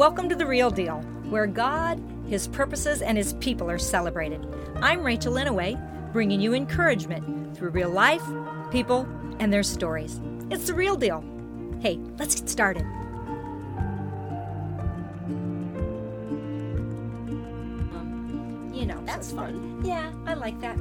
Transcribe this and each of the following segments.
Welcome to The Real Deal, where God, His purposes, and His people are celebrated. I'm Rachel Inouye, bringing you encouragement through real life, people, and their stories. It's The Real Deal. Hey, let's get started. Um, you know, That's fun. Yeah, I like that.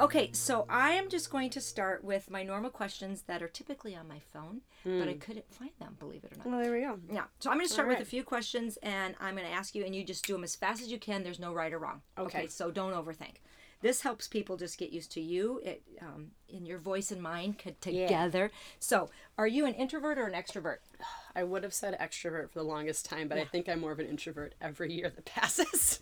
Okay, so I am just going to start with my normal questions that are typically on my phone, but I couldn't find them, believe it or not. Well, there we go. Yeah. So I'm going to start with a few questions and I'm going to ask you, and you just do them as fast as you can. There's no right or wrong. Okay. so don't overthink. This helps people just get used to you it, um, in your voice and mind co- together. So, are you an introvert or an extrovert? I would have said extrovert for the longest time, but I think I'm more of an introvert every year that passes.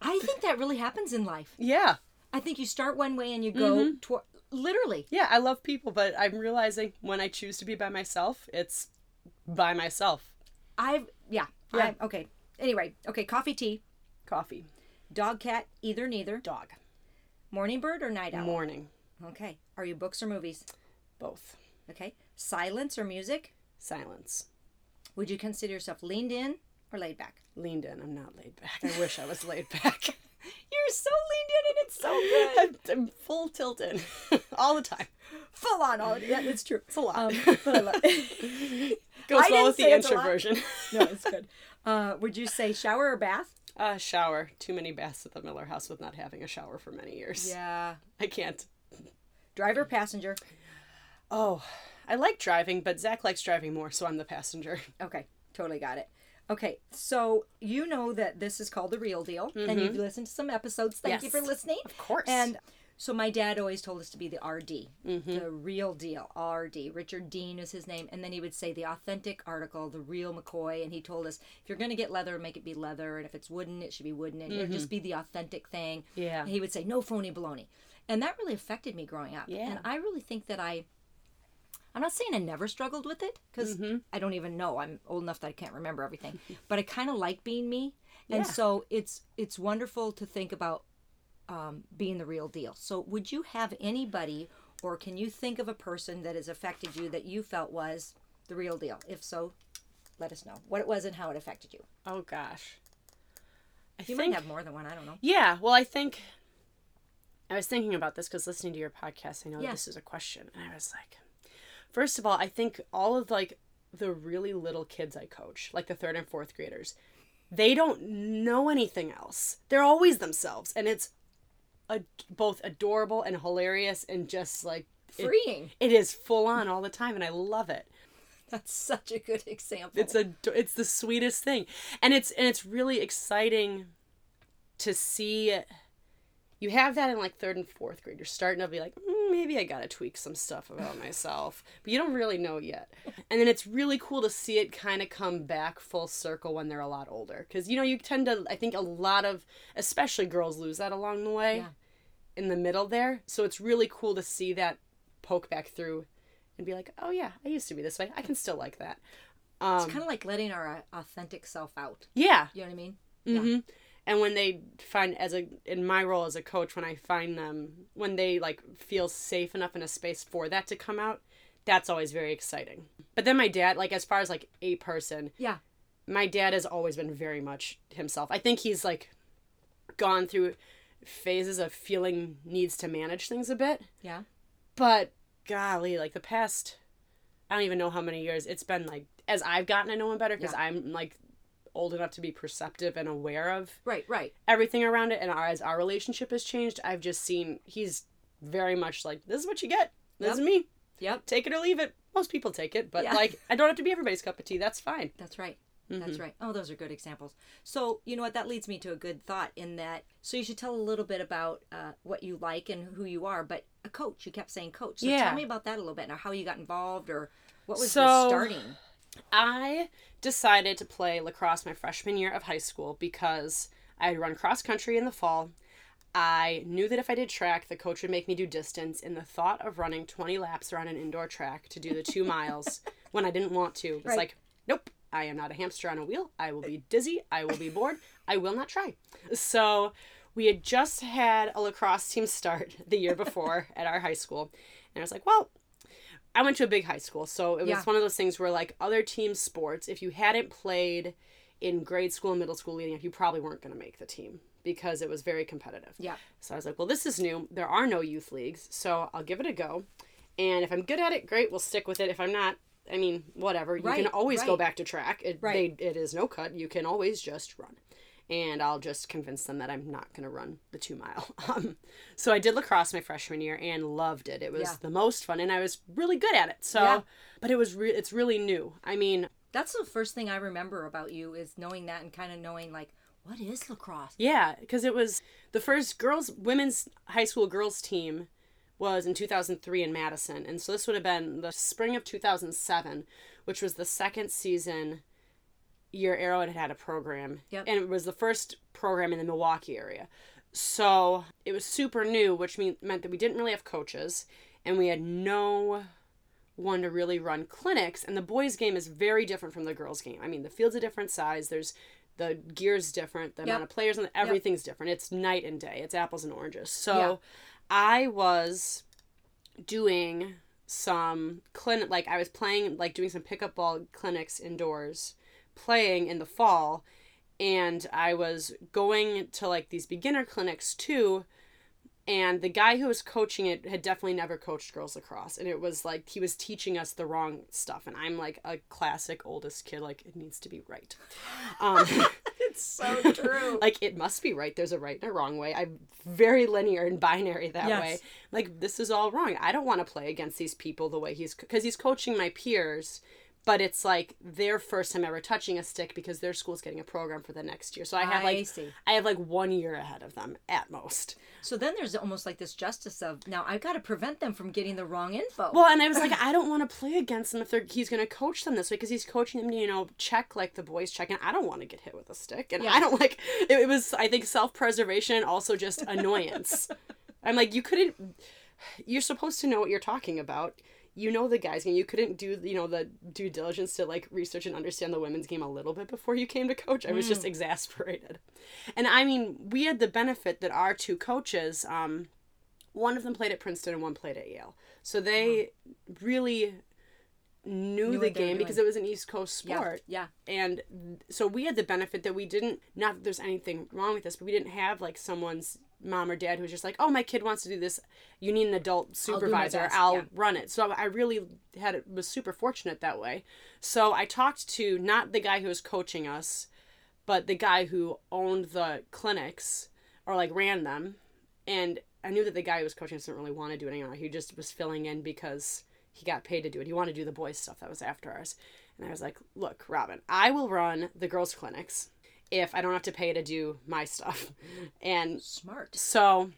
I think that really happens in life. yeah. I think you start one way and you go Mm-hmm. toward literally. Yeah, I love people, but I'm realizing when I choose to be by myself, it's by myself. I've, yeah. Yeah. I'm- okay. Anyway, okay. Coffee, tea, Coffee, dog, cat, either, neither. dog, Morning bird or night owl? morning, Okay. Are you books or movies? both. Okay. Silence or music? Silence. Would you consider yourself leaned in or laid back? Leaned in. I'm not laid back. I wish I was laid back. You're so leaned in and it's so good. I'm, I'm full tilted all the time. Full on all yeah, it's true. It's a lot. Um, but I love Goes I well with the introversion. No, it's good. Uh, would you say shower or bath? Uh, shower. Too many baths at the Miller house with not having a shower for many years. Yeah. I can't. Driver, passenger. Oh, I like driving, but Zach likes driving more, so I'm the passenger. Okay, totally got it. Okay, so you know that this is called the real deal, and mm-hmm. you've listened to some episodes. Thank you for listening. Of course. And so my dad always told us to be the RD, mm-hmm. the real deal, RD. Richard Dean is his name, and then he would say the authentic article, the real McCoy, and he told us if you're going to get leather, make it be leather, and if it's wooden, it should be wooden, and it'd just mm-hmm. be the authentic thing. Yeah. And he would say no phony baloney, and that really affected me growing up. Yeah. And I really think that I. I'm not saying I never struggled with it because Mm-hmm. I don't even know. I'm old enough that I can't remember everything, but I kind of like being me, and Yeah. so it's it's wonderful to think about um, being the real deal. So, would you have anybody, or can you think of a person that has affected you that you felt was the real deal? If so, let us know what it was and how it affected you. oh gosh. I You think. might have more than one. I don't know. Yeah. Well, I think. I was thinking about this because listening to your podcast, I know Yeah. this is a question, and I was like, first of all, I think all of like the really little kids I coach, like the third and fourth graders, they don't know anything else. They're always themselves, and it's a, both adorable and hilarious, and just like it- Freeing. it is full on all the time, and I love it. That's such a good example. It's a it's the sweetest thing, and it's and it's really exciting to see. You have that in like third and fourth grade. You're starting to be like, mm, maybe I gotta tweak some stuff about myself, but you don't really know yet. And then it's really cool to see it kind of come back full circle when they're a lot older, because you know you tend to. I think a lot of, especially girls, lose that along the way, Yeah. in the middle there. So it's really cool to see that poke back through, and be like, oh yeah, I used to be this way. I can still like that. Um, it's kind of like letting our uh, authentic self out. yeah, You know what I mean? hmm And when they find as a in my role as a coach, when I find them when they like feel safe enough in a space for that to come out, that's always very exciting. But then my dad, like as far as like a person, Yeah. my dad has always been very much himself. I think he's like gone through phases of feeling needs to manage things a bit. Yeah. But golly, like the past, I don't even know how many years it's been. Like as I've gotten to know him better, because Yeah. I'm like old enough to be perceptive and aware of Right. Right. everything around it, and our, as our relationship has changed, I've just seen he's very much like this is what you get. This is me. Yep. Take it or leave it. Most people take it, but Yeah. like I don't have to be everybody's cup of tea. That's fine. That's right. Mm-hmm. That's right. Oh, those are good examples. So, you know what? That leads me to a good thought in that. So, you should tell a little bit about uh, what you like and who you are. But a coach, you kept saying coach. So, Yeah. tell me about that a little bit now, how you got involved or what was So- the starting? I decided to play lacrosse my freshman year of high school because I had run cross country in the fall. I knew that if I did track, the coach would make me do distance, and the thought of running 20 laps around an indoor track to do the two miles when I didn't want to was Right. like, nope, I am not a hamster on a wheel. I will be dizzy. I will be bored. I will not try. So we had just had a lacrosse team start the year before at our high school, and I was like, well, I went to a big high school, so it was Yeah. one of those things where like other team sports, if you hadn't played in grade school and middle school leading up, you probably weren't going to make the team because it was very competitive. Yeah. So I was like, well, this is new. There are no youth leagues, so I'll give it a go. And if I'm good at it, great, we'll stick with it. If I'm not, I mean, whatever. You Right, can always go back to track. It, Right. they, it is no cut. You can always just run. And I'll just convince them that I'm not going to run the two mile. Um, so I did lacrosse my freshman year and loved it. It was Yeah. the most fun, and I was really good at it. So, Yeah. but it was re- it's really new. I mean, That's the first thing I remember about you is knowing that and kind of knowing like what is lacrosse? Yeah, because it was the first girls women's high school girls team was in 2003 in Madison, and so this would have been the spring of 2007, which was the second season year Arrowhead had had a program, Yep. and it was the first program in the Milwaukee area. So it was super new, which mean, meant that we didn't really have coaches, and we had no one to really run clinics. And the boys' game is very different from the girls' game. I mean, the field's a different size. There's the gear's different. The amount of players and everything's different. It's night and day. It's apples and oranges. So Yeah. I was doing some clinic like I was playing like doing some pickup ball clinics indoors playing in the fall and I was going to like these beginner clinics too and the guy who was coaching it had definitely never coached girls lacrosse and it was like he was teaching us the wrong stuff and I'm like a classic oldest kid like it needs to be right. Um It's so true. like it must be right. There's a right and a wrong way. I'm very linear and binary that Yes. way. Like this is all wrong. I don't want to play against these people the way he's because he's coaching my peers but it's like their first time ever touching a stick because their school's getting a program for the next year so i have I like see. i have like one year ahead of them at most So then there's almost like this justice of now I've got to prevent them from getting the wrong info. well and i was like i don't want to play against them if they're, he's going to coach them this way because he's coaching them to you know check like the boys check and i don't want to get hit with a stick and Yeah. i don't like it, it was i think self-preservation and also just annoyance i'm like you couldn't you're supposed to know what you're talking about you know the guys game you couldn't do you know the due diligence to like research and understand the women's game a little bit before you came to coach. I was just exasperated. And i mean we had the benefit that our two coaches um one of them played at princeton and one played at yale. So they really knew, Knew the what they were game because doing. it was an east coast yeah, sport. yeah. and so we had the benefit that we didn't not that there's anything wrong with this but we didn't have like someone's mom or dad who's just like oh my kid wants to do this. You need an adult supervisor. best, i'll yeah. run it. So i really had it was super fortunate that way. So i talked to not the guy who was coaching us but the guy who owned the clinics or like ran them. And i knew that the guy who was coaching us didn't really want to do it anymore. He just was filling in because he got paid to do it. He wanted to do the boys stuff that was after ours. And I was like, look, Robin, I will run the girls' clinics if I don't have to pay to do my stuff. And Smart. so,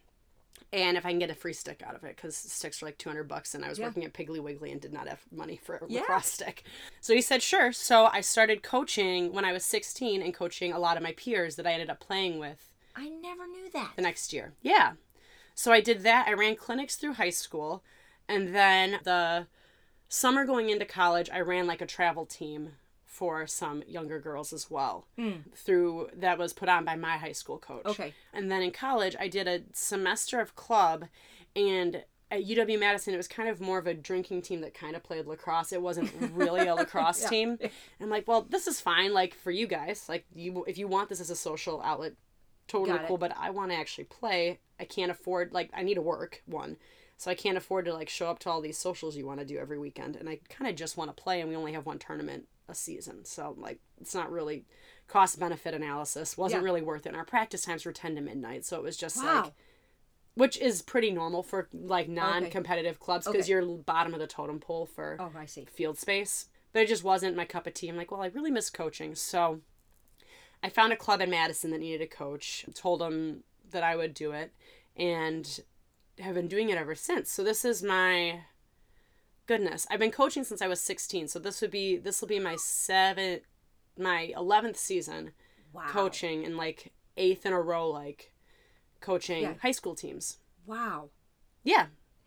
and if I can get a free stick out of it, because sticks are like 200 bucks, and I was Yeah. working at Piggly Wiggly and did not have money for a Yeah. lacrosse stick. So he said, sure. So I started coaching when I was 16 and coaching a lot of my peers that I ended up playing with I never knew that. the next year. Yeah. So I did that. I ran clinics through high school. And then the summer going into college, I ran like a travel team for some younger girls as well. Hmm. Through that was put on by my high school coach. Okay. And then in college, I did a semester of club and at UW Madison, it was kind of more of a drinking team that kind of played lacrosse. It wasn't really a lacrosse team. And I'm like, well, this is fine, like for you guys. Like, you, if you want this as a social outlet, totally cool. But I want to actually play. I can't afford like I need to work one, so I can't afford to like show up to all these socials you want to do every weekend. And I kind of just want to play, and we only have one tournament a season, so like it's not really cost benefit analysis wasn't Yeah. really worth it. And our practice times were ten to midnight, so it was just Wow. like which is pretty normal for like non-competitive clubs because Okay. you're bottom of the totem pole for Oh, I see. field space. But it just wasn't my cup of tea. I'm like, well, I really miss coaching. So I found a club in Madison that needed a coach. Told them that I would do it, and have been doing it ever since. So this is my goodness. I've been coaching since I was 16. So this would be this will be my seventh, my 11th season Wow. coaching, and like eighth in a row, like coaching Yeah. high school teams. Wow. Yeah,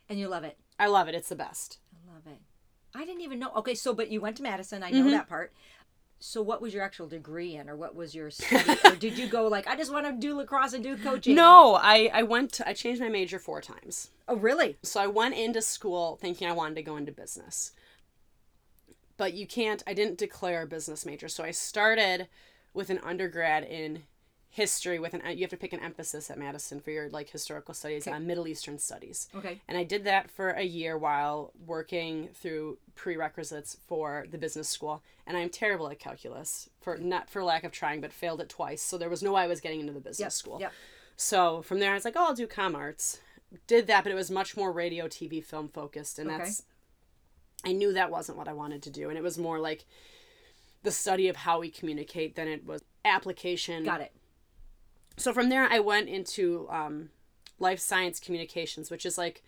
And you love it. I love it. It's the best. I love it. I didn't even know. Okay, so but you went to Madison. I know Mm-hmm. that part. So what was your actual degree in, or what was your study, or did you go like I just want to do lacrosse and do coaching? No, I I went. I changed my major four times. Oh, really? So I went into school thinking I wanted to go into business. But you can't, I didn't declare a business major. So I started with an undergrad in history with an you have to pick an emphasis at Madison for your like historical studies on uh, Middle Eastern studies. Okay. And I did that for a year while working through prerequisites for the business school. And I'm terrible at calculus for not for lack of trying, but failed it twice. So there was no way I was getting into the business Yep. school. Yep. So from there, I was like, oh, I'll do com arts. Did that, but it was much more radio, TV, film focused, and Okay. that's. I knew that wasn't what I wanted to do, and it was more like the study of how we communicate than it was application. Got it. So from there, I went into um, life science communications, which is like.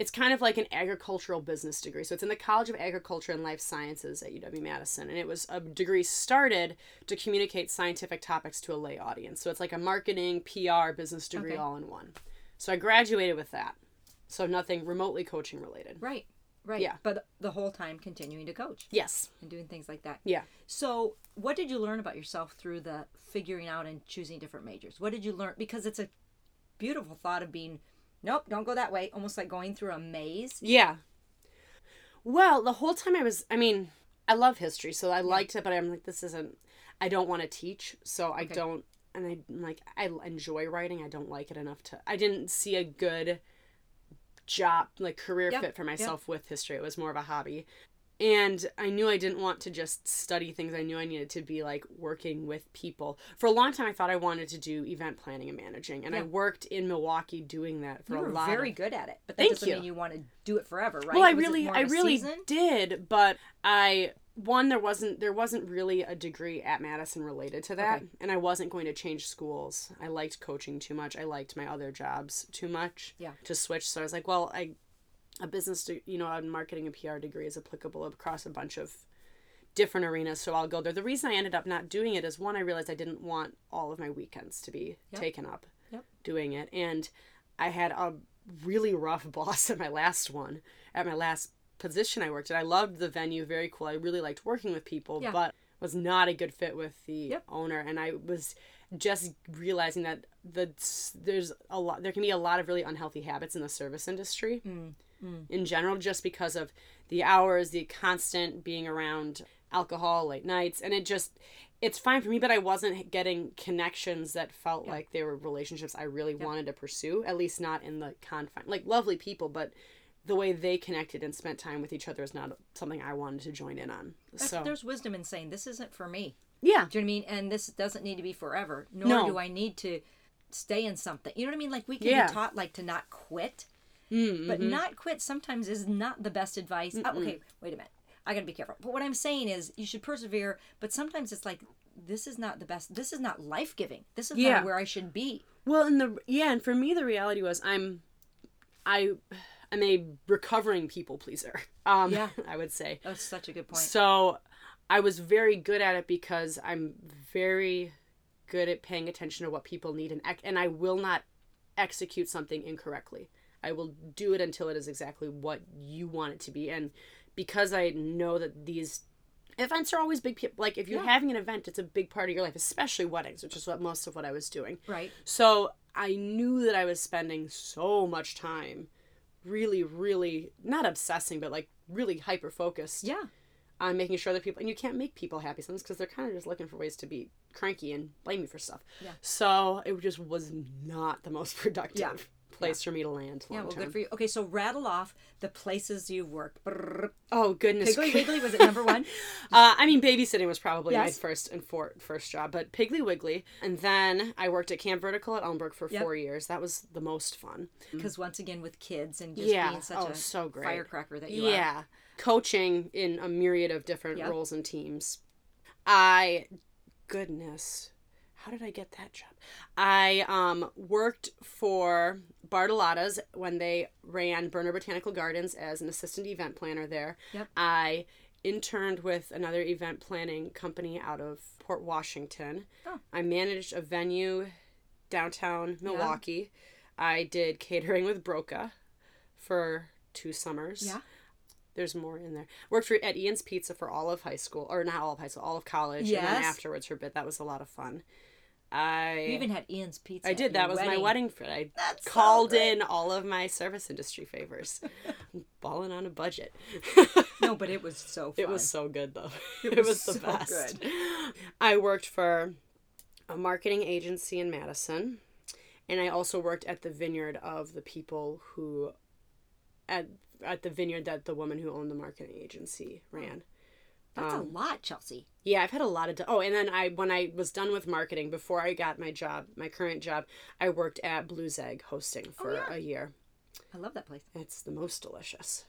It's kind of like an agricultural business degree. So it's in the College of Agriculture and Life Sciences at UW Madison. And it was a degree started to communicate scientific topics to a lay audience. So it's like a marketing, PR, business degree Okay. all in one. So I graduated with that. So nothing remotely coaching related. Right. Right. Yeah. But the whole time continuing to coach Yes. and doing things like that. Yeah. So, what did you learn about yourself through the figuring out and choosing different majors? What did you learn? Because it's a beautiful thought of being, nope, don't go that way. Almost like going through a maze. Yeah. Well, the whole time I was, I mean, I love history, so I liked it, but I'm like, this isn't, I don't want to teach, so I Okay. don't, and I, I'm like, I enjoy writing, I don't like it enough to, I didn't see a good job, like career Yep, fit for yep. myself with history. It was more of a hobby. And I knew I didn't want to just study things. I knew I needed to be like working with people. For a long time, I thought I wanted to do event planning and managing, and I worked in Milwaukee doing that for You a lot. very of, good at it, but that Thank doesn't you. mean you want to do it forever, right? well i really i really season? did but i one there wasn't there wasn't really a degree at madison related to that Okay. and i wasn't going to change schools i liked coaching too much i liked my other jobs too much Yeah. to switch so i was like well i a business you know a marketing and pr degree is applicable across a bunch of different arenas so i'll go there the reason i ended up not doing it is one i realized i didn't want all of my weekends to be Yep. taken up Yep. doing it and i had a really rough boss at my last one at my last position i worked at i loved the venue very cool i really liked working with people Yeah. but was not a good fit with the Yep. owner and i was just realizing that the there's a lot there can be a lot of really unhealthy habits in the service industry Mm, in general just because of the hours the constant being around alcohol late nights and it just it's fine for me but i wasn't getting connections that felt Yeah. like they were relationships i really wanted to pursue at least not in the confine like lovely people but the way they connected and spent time with each other is not something i wanted to join in on That's- so There's wisdom in saying this isn't for me. yeah Do you know what I mean? And this doesn't need to be forever. Nor No. do I need to stay in something. You know what I mean? Like we can Yeah. be taught like to not quit, mm but not quit sometimes is not the best advice. Oh, okay, wait a minute. I got to be careful. But what I'm saying is you should persevere, but sometimes it's like this is not the best. This is not life-giving. This is Yeah. not where I should be. Well, and the yeah, and for me the reality was I'm I am a recovering people pleaser. Um Yeah. I would say. That's such a good point. So I was very good at it because I'm very good at paying attention to what people need and and I will not execute something incorrectly. I will do it until it is exactly what you want it to be and because I know that these events are always big like if you're Yeah. having an event it's a big part of your life especially weddings which is what most of what I was doing right. so I knew that I was spending so much time really, really not obsessing, but like really hyper focused Yeah. on making sure that people, and you can't make people happy sometimes because they're kind of just looking for ways to be cranky and blame you for stuff. Yeah. So it just was not the most productive Yeah. Place for me to land Yeah, well, term. good for you. Okay, so rattle off the places you've worked. Brrr. oh, goodness. Piggly Wiggly was it number one? Uh, I mean, babysitting was probably my first and for, first job, but Piggly Wiggly, and then I worked at Camp Vertical at Elmbrook for Yep. four years. That was the most fun. Because once again, with kids and just Yeah. being such Oh, a so great. firecracker that you are. yeah coaching in a myriad of different Yep. roles and teams i goodness how did i get that job i um worked for bartolotta's when they ran Boerner botanical gardens as an assistant event planner there Yep. i interned with another event planning company out of port washington Oh. i managed a venue downtown milwaukee Yeah. i did catering with broca for two summers Yeah. there's more in there. Worked for at Ian's Pizza for all of high school, or not all of high school, all of college, yes. and then afterwards for a bit. That was a lot of fun. I You even had Ian's Pizza. I did. That was my wedding friend. I That's so called great. in all of my service industry favors. I'm balling on a budget. No, but it was so fun. It was so good though. It, was was, the so best. good. I worked for a marketing agency in Madison, and I also worked at the vineyard of the people who at at the vineyard that the woman who owned the marketing agency ran. That's Um, a lot, Chelsea. Yeah, I've had a lot of. Do- oh, and then I when I was done with marketing before I got my job, my current job, I worked at Blues Egg hosting for yeah. a year. I love that place. It's the most delicious.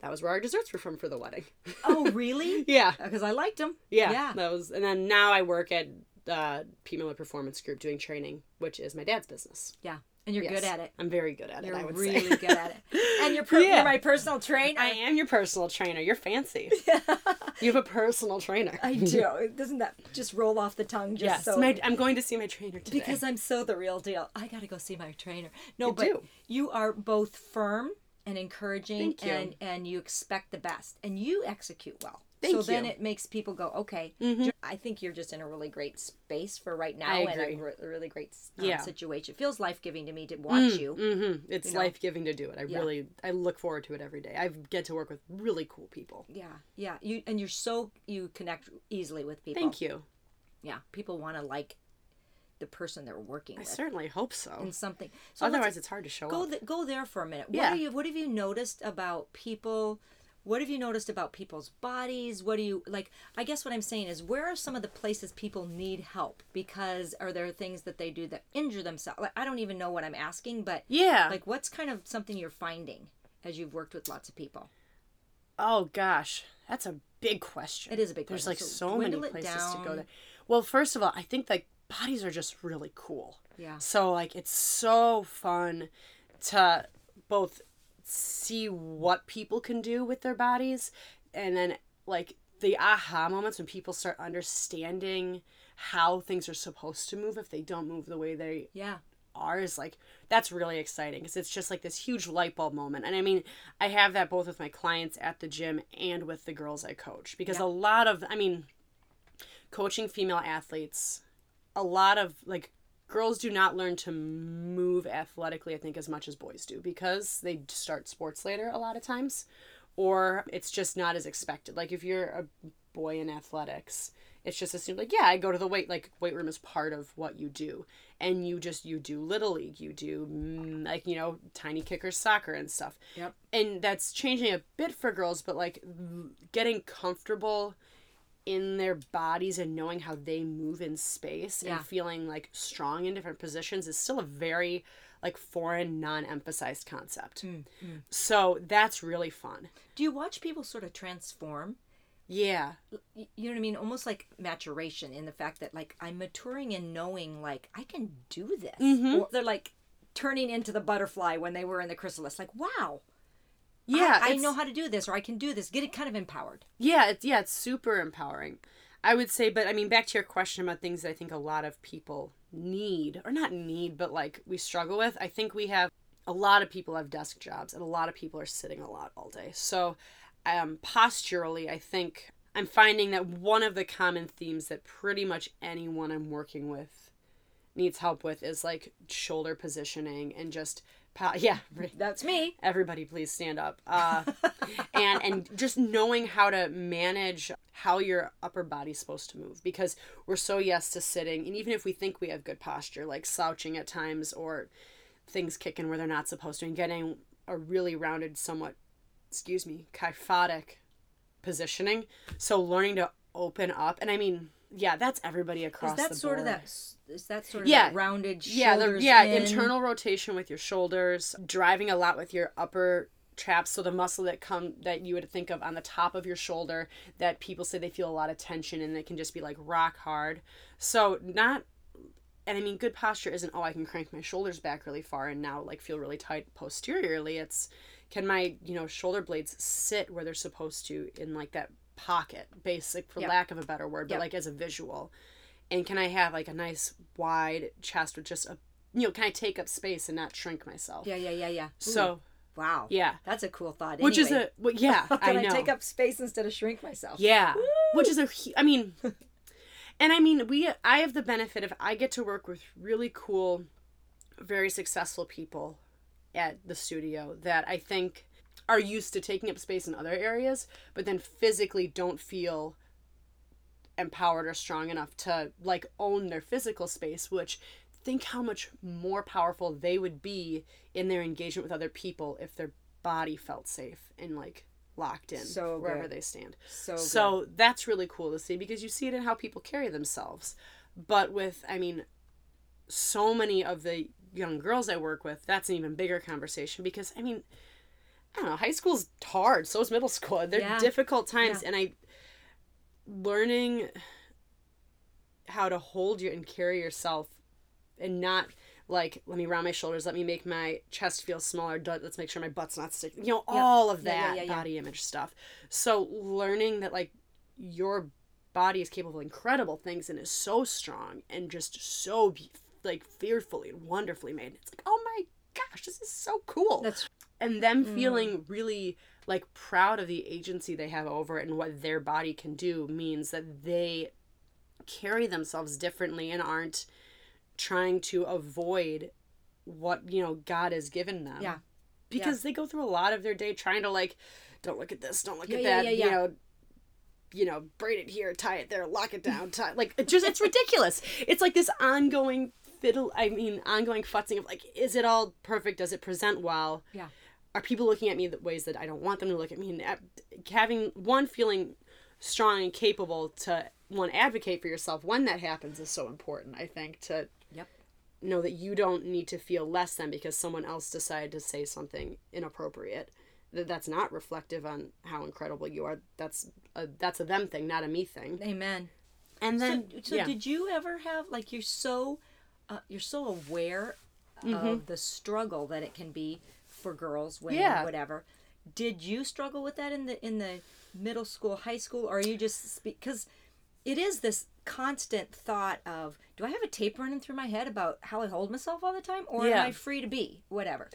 That was where our desserts were from for the wedding. Oh, really? yeah, Because I liked them. yeah, Yeah. That was, and then now I work at uh, P Miller Performance Group doing training, which is my dad's business. Yeah. And you're Yes. good at it. I'm very good at You're it. I would really say. good at it. And you're, per- Yeah. you're my personal trainer. I am your personal trainer. You're fancy. you have a personal trainer. I do. Doesn't that just roll off the tongue? Just yes, so my, I'm going to see my trainer today. because I'm so the real deal. I got to go see my trainer. No, You but do. you are both firm and encouraging, and and you expect the best, and you execute well. Thank so then it makes people go, okay. I think you're just in a really great space for right now, and a, re- a really great um, Yeah. situation. It feels life giving to me to watch you. hmm It's You know? life giving to do it. I really, I look forward to it every day. I get to work with really cool people. Yeah, yeah. You and you're so you connect easily with people. Thank you. Yeah, people want to like the person they're working I with I certainly hope so. in something. So Otherwise, it's hard to show go up. th- go there for a minute. What Yeah. are you what have you noticed about people? What have you noticed about people's bodies? What do you like? I guess what I'm saying is, where are some of the places people need help? Because are there things that they do that injure themselves? Like, I don't even know what I'm asking, but yeah. like, what's kind of something you're finding as you've worked with lots of people? oh gosh, that's a big question. It is a big question. There's question. like So so many places to go there. Well, first of all, I think like bodies are just really cool. Yeah. So like it's so fun to both see what people can do with their bodies and then like the aha moments when people start understanding how things are supposed to move if they don't move the way they Yeah. are is like that's really exciting because it's just like this huge light bulb moment and i mean i have that both with my clients at the gym and with the girls i coach because Yeah. a lot of i mean coaching female athletes a lot of like girls do not learn to move athletically i think as much as boys do because they start sports later a lot of times or it's just not as expected. Like if you're a boy in athletics it's just assumed like yeah i go to the weight like weight room is part of what you do. And you just you do little league you do mm, like you know tiny kickers soccer and stuff. Yep. and that's changing a bit for girls but like getting comfortable in their bodies and knowing how they move in space Yeah. and feeling like strong in different positions is still a very like foreign non-emphasized concept Mm, so that's really fun Do you watch people sort of transform? yeah you know what I mean? Almost like maturation in the fact that like I'm maturing and knowing like I can do this. Mm-hmm. Or they're like turning into the butterfly when they were in the chrysalis. Like wow, yeah I, I know how to do this or I can do this. Get it kind of empowered. Yeah, it's yeah, it's super empowering. I would say, but I mean, back to your question about things that I think a lot of people need, or not need, but like we struggle with. I think we have a lot of people have desk jobs, and a lot of people are sitting a lot all day. So, um, posturally, I think I'm finding that one of the common themes that pretty much anyone I'm working with needs help with is like shoulder positioning and just, po- yeah, That's me. everybody please stand up uh, and and just knowing how to manage how your upper body's supposed to move because we're so yes to sitting and even if we think we have good posture like slouching at times or things kicking where they're not supposed to and getting a really rounded somewhat excuse me kyphotic positioning so learning to open up and i mean yeah that's everybody across Is that the sort of board. that? Is that sort of Yeah. that rounded yeah the, yeah in? internal rotation with your shoulders driving a lot with your upper traps so the muscle that come that you would think of on the top of your shoulder that people say they feel a lot of tension and it can just be like rock hard so not and i mean good posture isn't oh i can crank my shoulders back really far and now like feel really tight posteriorly it's can my you know shoulder blades sit where they're supposed to in like that pocket basic for Yep. lack of a better word but Yep. like as a visual and can I have like a nice wide chest with just a you know can I take up space and not shrink myself? Yeah, yeah, yeah, yeah. Ooh, So wow, yeah, that's a cool thought. which is a well, yeah can I I, take up space instead of shrink myself? yeah, which is a I mean, and I mean we I have the benefit of I get to work with really cool, very successful people at the studio that I think are used to taking up space in other areas, but then physically don't feel empowered or strong enough to like own their physical space, which think how much more powerful they would be in their engagement with other people if their body felt safe and like locked in So wherever good. they stand. So So that's really cool to see because you see it in how people carry themselves. But with, I mean, so many of the young girls I work with, that's an even bigger conversation because, I mean, I don't know, high school's hard, so is middle school. They're Yeah. difficult times. Yeah. And I, learning how to hold you and carry yourself and not like let me round my shoulders let me make my chest feel smaller let's make sure my butt's not sticking you know all of Yeah, yeah, that yeah, yeah. body image stuff. So learning that like your body is capable of incredible things and is so strong and just so be- like fearfully and wonderfully made. It's like oh my gosh this is so cool. That's and them mm. feeling really like proud of the agency they have over it and what their body can do means that they carry themselves differently and aren't trying to avoid what you know God has given them. Yeah. Because they go through a lot of their day trying to like don't look at this, don't look Yeah, at yeah, that, yeah, you know, you know, braid it here, tie it there, lock it down, tie like it just it's ridiculous. It's like this ongoing fiddle I mean ongoing futzing of like is it all perfect? Does it present well? Yeah. Are people looking at me the ways that I don't want them to look at me? And having one feeling strong and capable to one advocate for yourself when that happens is so important. I think to Yep. know that you don't need to feel less than because someone else decided to say something inappropriate. That that's not reflective on how incredible you are. That's a that's a them thing, not a me thing. Amen. And So, then so yeah. did you ever have like you're so uh, you're so aware Mm-hmm. of the struggle that it can be for girls, women, Yeah. whatever. Did you struggle with that in the in the middle school, high school, or are you just because it is this constant thought of do I have a tape running through my head about how I hold myself all the time, or Yeah. am I free to be whatever?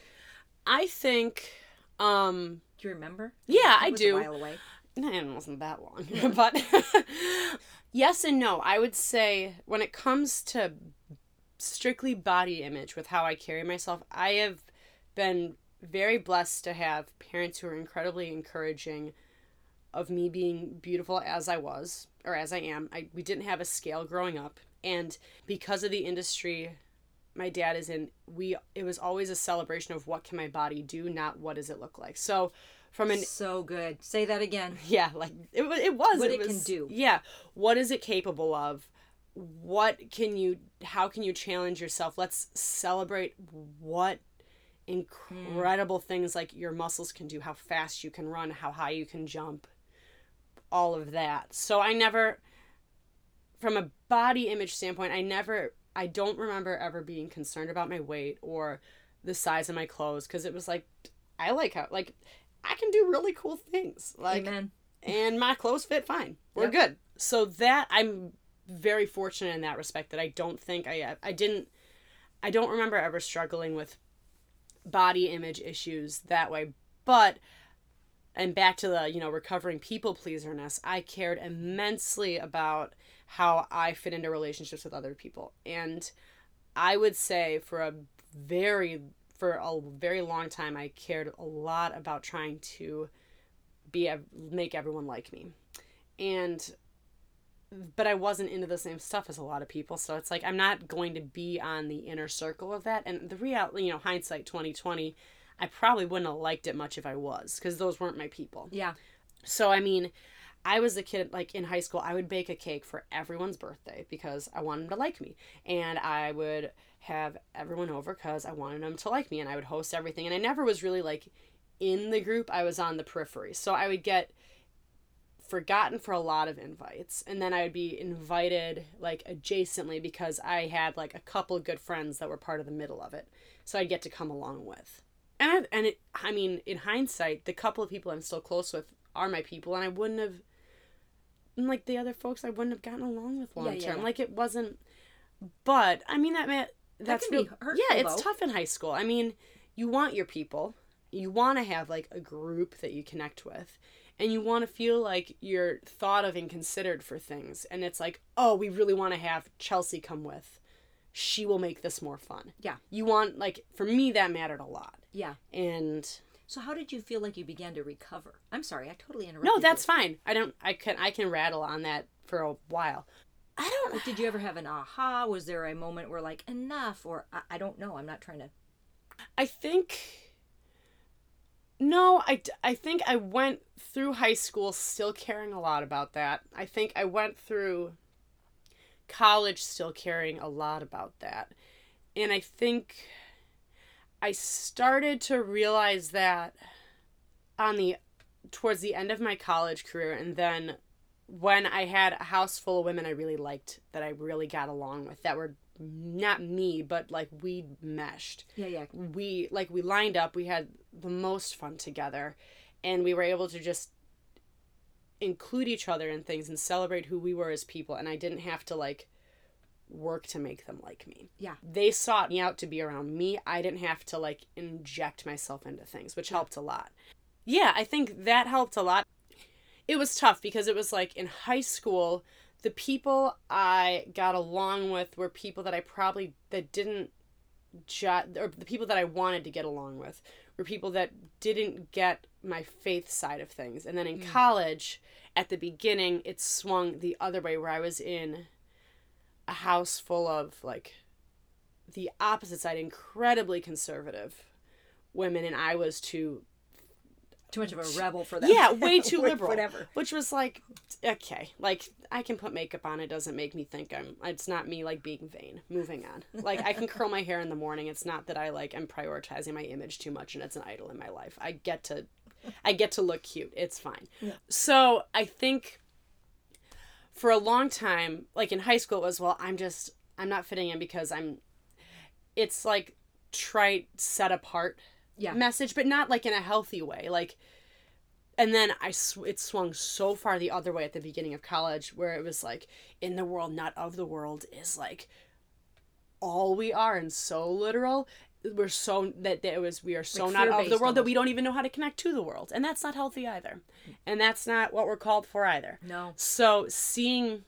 I think um Do you remember? Yeah, I do. A while away. No, it wasn't that long. but yes and no. I would say when it comes to strictly body image with how I carry myself, I have been very blessed to have parents who are incredibly encouraging of me being beautiful as I was or as I am. I we didn't have a scale growing up and because of the industry my dad is in we it was always a celebration of what can my body do not what does it look like so from an So good. Say that again. yeah like it, it was What it, it can was- do. yeah what is it capable of what can you how can you challenge yourself let's celebrate what Hmm. incredible things like your muscles can do how fast you can run how high you can jump all of that so i never from a body image standpoint i never i don't remember ever being concerned about my weight or the size of my clothes because it was like i like how like i can do really cool things like Amen. and my clothes fit fine. We're Yep. good. So that I'm very fortunate in that respect that I don't think I I didn't I don't remember ever struggling with body image issues that way. But and back to the, you know, recovering people pleaserness, I cared immensely about how I fit into relationships with other people. And I would say for a very for a very long time I cared a lot about trying to be make everyone like me and but i wasn't into the same stuff as a lot of people so it's like i'm not going to be on the inner circle of that and the reality you know hindsight 2020 i probably wouldn't have liked it much if i was because those weren't my people Yeah. so i mean i was a kid like in high school i would bake a cake for everyone's birthday because i wanted them to like me and i would have everyone over because i wanted them to like me and i would host everything and i never was really like in the group i was on the periphery so i would get forgotten for a lot of invites. And then i would be invited like adjacently because i had like a couple good friends that were part of the middle of it. So i'd get to come along with. And I, and it i mean in hindsight the couple of people i'm still close with are my people and i wouldn't have and, like the other folks i wouldn't have gotten along with long term. yeah, yeah. like it wasn't but i mean that meant that's can be hurtful, yeah it's though. tough in high school. I mean you want your people. You want to have like a group that you connect with and you want to feel like you're thought of and considered for things and it's like oh we really want to have chelsea come with she will make this more fun Yeah. you want like for me that mattered a lot Yeah. and So how did you feel like you began to recover? I'm sorry, I totally interrupted. No, you. that's fine. I don't. I can. I can rattle on that for a while. I don't. Did you ever have an aha? Was there a moment where like enough, or I, I don't know. I'm not trying to. I think. No, I, I think I went through high school still caring a lot about that. I think I went through college still caring a lot about that. And I think I started to realize that on the towards the end of my college career and then when I had a house full of women I really liked that I really got along with that were not me but like we meshed. Yeah, yeah. we like we lined up. We had the most fun together. And we were able to just include each other in things and celebrate who we were as people. And i didn't have to like work to make them like me. Yeah. they sought me out to be around me. I didn't have to like inject myself into things which helped a lot. Yeah i think that helped a lot. It was tough because it was like in high school the people i got along with were people that i probably that didn't ju- or the people that i wanted to get along with were people that didn't get my faith side of things. And then in mm. college at the beginning it swung the other way where i was in a house full of like the opposite side incredibly conservative women and i was too Too much of a rebel for that. yeah, way too liberal. Whatever. Which was like, okay, like I can put makeup on. It doesn't make me think I'm. It's not me like being vain. Moving on. Like I can curl my hair in the morning. It's not that I like am prioritizing my image too much and it's an idol in my life. I get to, I get to look cute. It's fine. So I think. For a long time, like in high school, it was well. I'm just. I'm not fitting in because I'm. It's like trite, set apart Yeah. message, but not like in a healthy way. Like, and then I sw- it swung so far the other way at the beginning of college, where it was like, in the world, not of the world, is like all we are, and so literal. We're so that, that it was we are so Like not of the world that we don't even know how to connect to the world, and that's not healthy either, and that's not what we're called for either. No. So seeing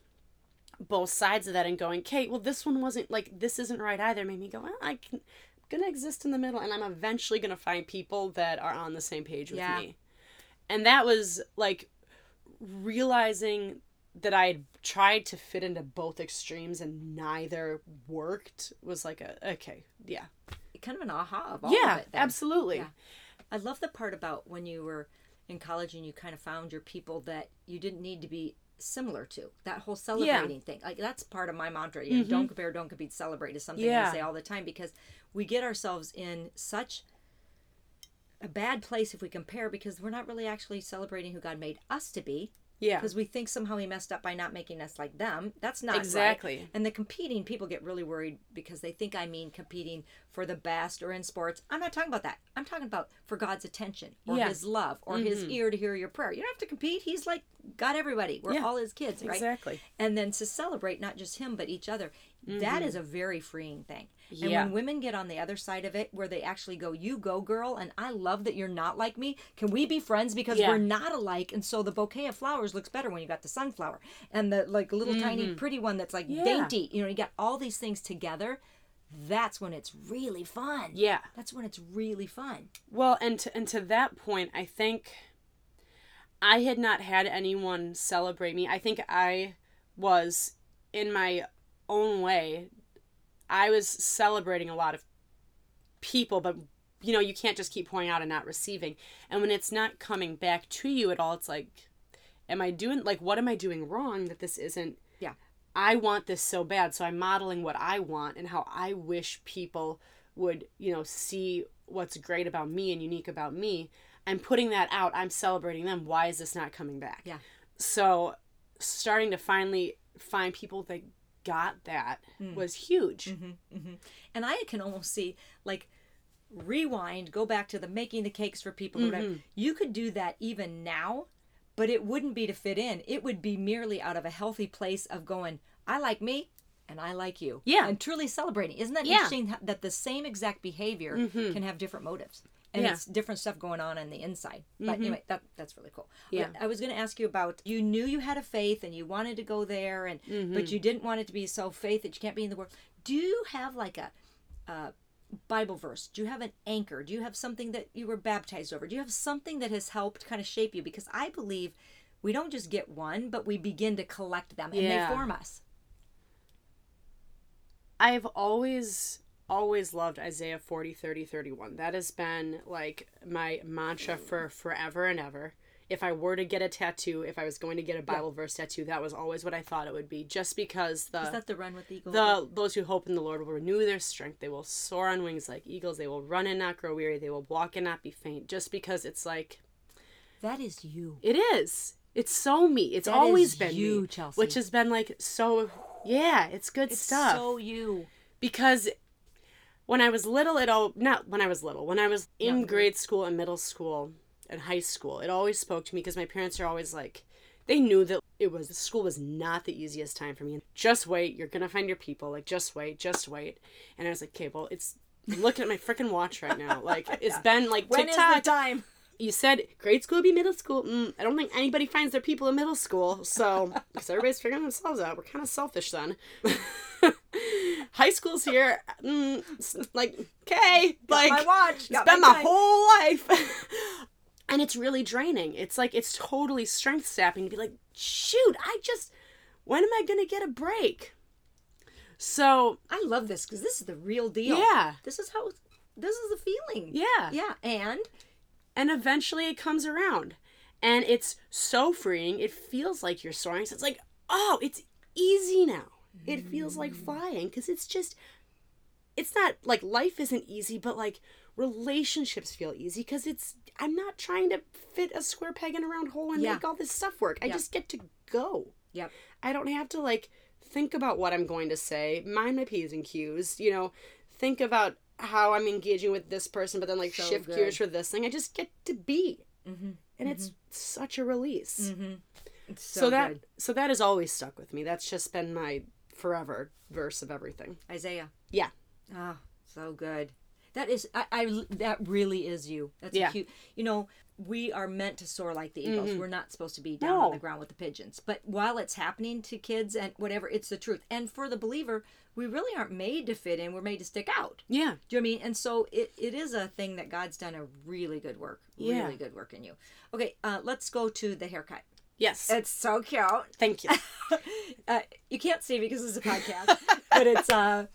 both sides of that and going, Kate, well, this one wasn't like this isn't right either, made me go, well, I can gonna exist in the middle, and I'm eventually gonna find people that are on the same page with Yeah. me, and that was like realizing that I had tried to fit into both extremes and neither worked was like a okay, yeah, Kind of an aha of all yeah, of it. then. absolutely, Yeah. I love the part about when you were in college and you kind of found your people that you didn't need to be similar to. That whole celebrating thing. Like that's part of my mantra. You know, don't mm-hmm. compare, don't compete, celebrate is something Yeah. I say all the time because we get ourselves in such a bad place if we compare because we're not really actually celebrating who God made us to be yeah, because we think somehow he messed up by not making us like them. That's not right. Exactly. And the competing, people get really worried because they think I mean competing for the best or in sports. I'm not talking about that. I'm talking about for God's attention or Yeah. His love or His mm-hmm. ear to hear your prayer. You don't have to compete. He's like got everybody. We're Yeah. all His kids, right? exactly. And then to celebrate not just Him but each other. That is a very freeing thing. And Mm-hmm. When women get on the other side of it, where they actually go, "You go, girl," and I love that you're not like me. Can we be friends because Yeah. we're not alike? And so the bouquet of flowers looks better when you got the sunflower and the like little tiny pretty one that's like Mm-hmm. Yeah. dainty. You know, you got all these things together. That's when it's really fun. Yeah. That's when it's really fun. Well, and to, and to that point, I think I had not had anyone celebrate me. I think I was in my own way. I was celebrating a lot of people, but you know, you can't just keep pouring out and not receiving. And when it's not coming back to you at all, it's like, am I doing like what am I doing wrong that this isn't Yeah. I want this so bad, so I'm modeling what I want and how I wish people would, you know, see what's great about me and unique about me. I'm putting that out. I'm celebrating them. Why is this not coming back? Yeah. So, starting to finally find people that got that Hmm. was huge. Mm-hmm. And I can almost see like rewind, go back to the making the cakes for people Mm-hmm. whatever. You could do that even now, but it wouldn't be to fit in. It would be merely out of a healthy place of going, I like me and I like you. Yeah. And truly celebrating. Isn't that Yeah. Mm-hmm. interesting that the same exact behavior can have different motives? And Yeah. it's different stuff going on in the inside. But anyway, that that's really cool. Yeah. I was going to ask you about you knew you had a faith and you wanted to go there and but you didn't want it to be so faith that you can't be in the world. Do you have like a uh, Bible verse? Do you have an anchor? Do you have something that you were baptized over? Do you have something that has helped kind of shape you? Because I believe we don't just get one, but we begin to collect them and Yeah. they form us. I've always always loved Isaiah 40 30 31. That has been like my mantra for forever and ever. If I were to get a tattoo, if I was going to get a Bible verse tattoo, that was always what I thought it would be just because the Is that the run with the eagle? the those who hope in the Lord will renew their strength. They will soar on wings like eagles. They will run and not grow weary. They will walk and not be faint. Just because it's like that is you. it is. It's so me. It's That always been you, me, Chelsea. which has been like so. Yeah, it's good It's stuff. so you. because when I was little, it all not when I was little. When I was in grade school and middle school and high school, it always spoke to me because my parents are always like, they knew that it was school was not the easiest time for me. Just wait, you're gonna find your people. Like just wait, just wait. And I was like, okay, well, it's looking at my freaking watch right now. Like it's been like When is the time? you said grade school would be middle school. Mm, I don't think anybody finds their people in middle school. So, because everybody's figuring themselves out, we're kind of selfish then. Here. Mm, like, okay. Like, my watch. Got been my my whole life. and it's really draining. It's like, it's totally strength sapping to be like, shoot, I just, when am I going to get a break? So, I love this because this is the real deal. yeah. This is how. This is the feeling. Yeah. Yeah, and and eventually it comes around and it's so freeing it feels like you're soaring so it's like oh it's easy now it feels like flying because it's just it's not like life isn't easy but like relationships feel easy because it's i'm not trying to fit a square peg in a round hole and Yeah. make all this stuff work i Yeah. just get to go yep. I don't have to like think about what I'm going to say, mind my P's and Q's, you know, think about how I'm engaging with this person, but then like So shift good. gears for this thing. I just get to be. Mm-hmm. And it's such a release. Mm-hmm. So, so, that so that has always stuck with me. That's just been my forever verse of everything. Isaiah. Yeah. Ah, so good. That is, I, I that really is you. That's Yeah. cute. You know, we are meant to soar like the eagles. Mhm. We're not supposed to be down on the ground with the pigeons. But while it's happening to kids and whatever, it's the truth. And for the believer, we really aren't made to fit in. We're made to stick out. Yeah. Do you know what I mean? And so it, it is a thing that God's done a really good work. Yeah. Really good work in you. Okay, uh, let's go to the haircut. Yes. It's so cute. Thank you. uh, you can't see because this is a podcast, but it's uh,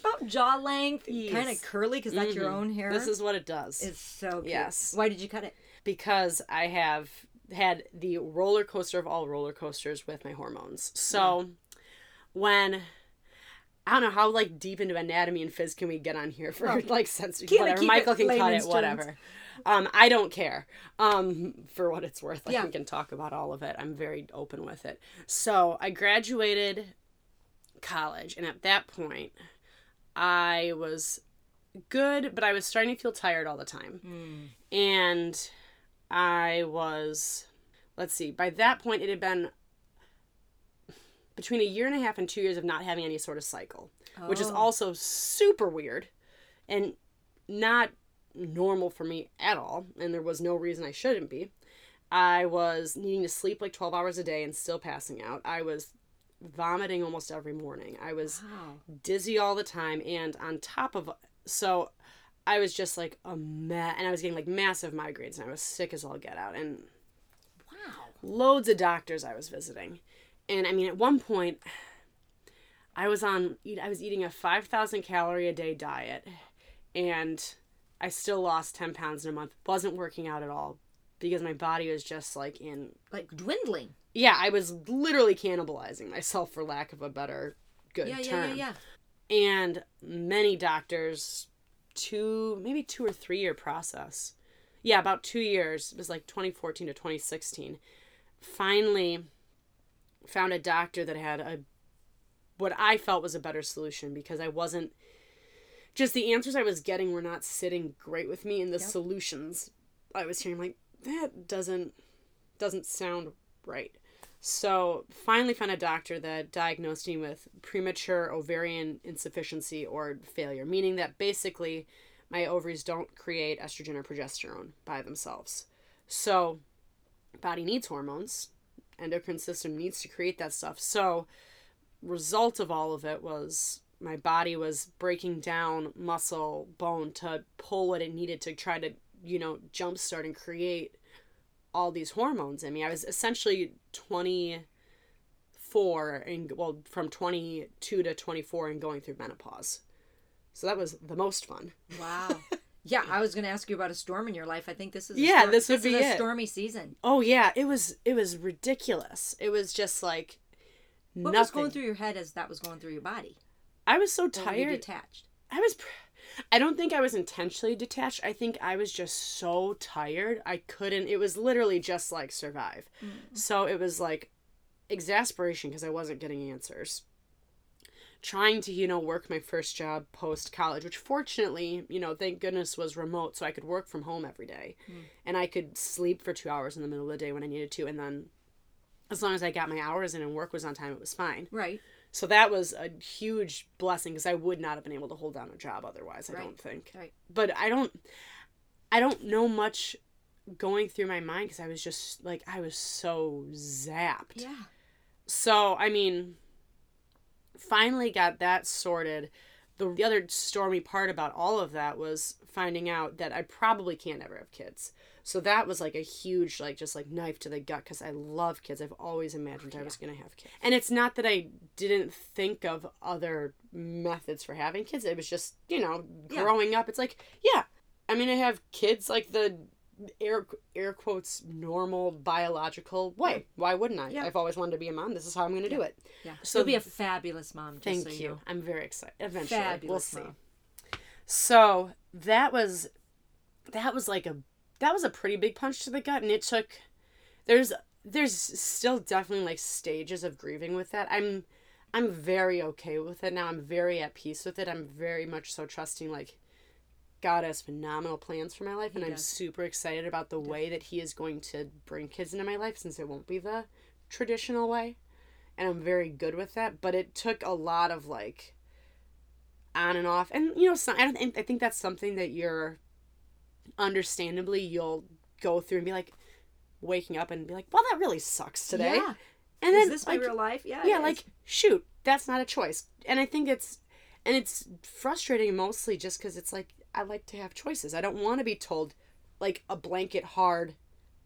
about jaw length, Yes. kind of curly because that's your Mhm. own hair. This is what it does. it's so cute. Yes. Why did you cut it? because I have had the roller coaster of all roller coasters with my hormones. So when I don't know how like deep into anatomy and phys can we get on here for Oh. like sense whatever. Michael can cut it, terms. whatever. Um, I don't care. Um, for what it's worth, like Yeah. we can talk about all of it. I'm very open with it. So I graduated college, and at that point, I was good, but I was starting to feel tired all the time Hmm. and I was, let's see, by that point it had been between a year and a half and two years of not having any sort of cycle, which is Oh. also super weird and not normal for me at all. And there was no reason I shouldn't be. I was needing to sleep like 12 hours a day and still passing out. I was vomiting almost every morning. I was Wow. dizzy all the time and on top of so i was just like a mess and i was getting like massive migraines and i was sick as all get out and Wow. loads of doctors i was visiting and i mean at one point i was on eat- i was eating a 5000 calorie a day diet and i still lost 10 pounds in a month. Wasn't working out at all because my body was just like in Like dwindling. yeah i was literally cannibalizing myself for lack of a better good Yeah, yeah, term. yeah, yeah. and many doctors two maybe two or three year process. Yeah about two years. It was like 2014 to 2016 finally found a doctor that had a what i felt was a better solution because i wasn't just the answers i was getting were not sitting great with me and the Yep. solutions i was hearing like that doesn't doesn't sound right so finally found a doctor that diagnosed me with premature ovarian insufficiency or failure, meaning that basically my ovaries don't create estrogen or progesterone by themselves. So body needs hormones, endocrine system needs to create that stuff. So result of all of it was my body was breaking down muscle, bone to pull what it needed to try to, you know, jumpstart and create all these hormones in me. I was essentially 24 and well from 22 to 24 and going through menopause. So that was the most fun. Wow. Yeah, I was going to ask you about a storm in your life. I think this is a Yeah, storm- this would be is a it. stormy season. Oh yeah, it was it was ridiculous. It was just like What nothing. was going through your head as that was going through your body? I was so Or were you tired. detached. I was pr- I don't think I was intentionally detached. I think I was just so tired. I couldn't it was literally just like survive. Mm. So it was like exasperation because I wasn't getting answers. Trying to, you know, work my first job post college, which fortunately, you know, thank goodness was remote so I could work from home every day. Mm. And I could sleep for 2 hours in the middle of the day when I needed to and then as long as I got my hours in and work was on time, it was fine. Right. So that was a huge blessing because I would not have been able to hold down a job otherwise. I Right. don't think. Right. But I don't. I don't know much going through my mind because I was just like I was so zapped. Yeah. So I mean, finally got that sorted. The, the other stormy part about all of that was finding out that I probably can't ever have kids. So that was like a huge, like, just like knife to the gut because I love kids. I've always imagined I was going to have kids. And it's not that I didn't think of other methods for having kids. It was just, you know, Yeah. growing up, it's like, yeah, I'm going to have kids like the air air quotes normal biological way. Why wouldn't I? Yeah. I've always wanted to be a mom. This is how I'm going to do it. Yeah. So You'll be a fabulous mom. Thank so you. I'm very excited. Eventually, we'll see. mom. So that was that was like a that was a pretty big punch to the gut, and it took. There's there's still definitely like stages of grieving with that. I'm I'm very okay with it now. I'm very at peace with it. I'm very much so trusting like God has phenomenal plans for my life, and I'm does. super excited about the way that He is going to bring kids into my life since it won't be the traditional way. And I'm very good with that. But it took a lot of like on and off. And, you know, so, I, don't, think- I think that's something that you're understandably, you'll go through and be like, waking up and be like, well, that really sucks today. Yeah. And Is then, this like, my real life? Yeah. yeah like shoot that's not a choice and i think it's and it's frustrating mostly just because it's like i like to have choices i don't want to be told like a blanket hard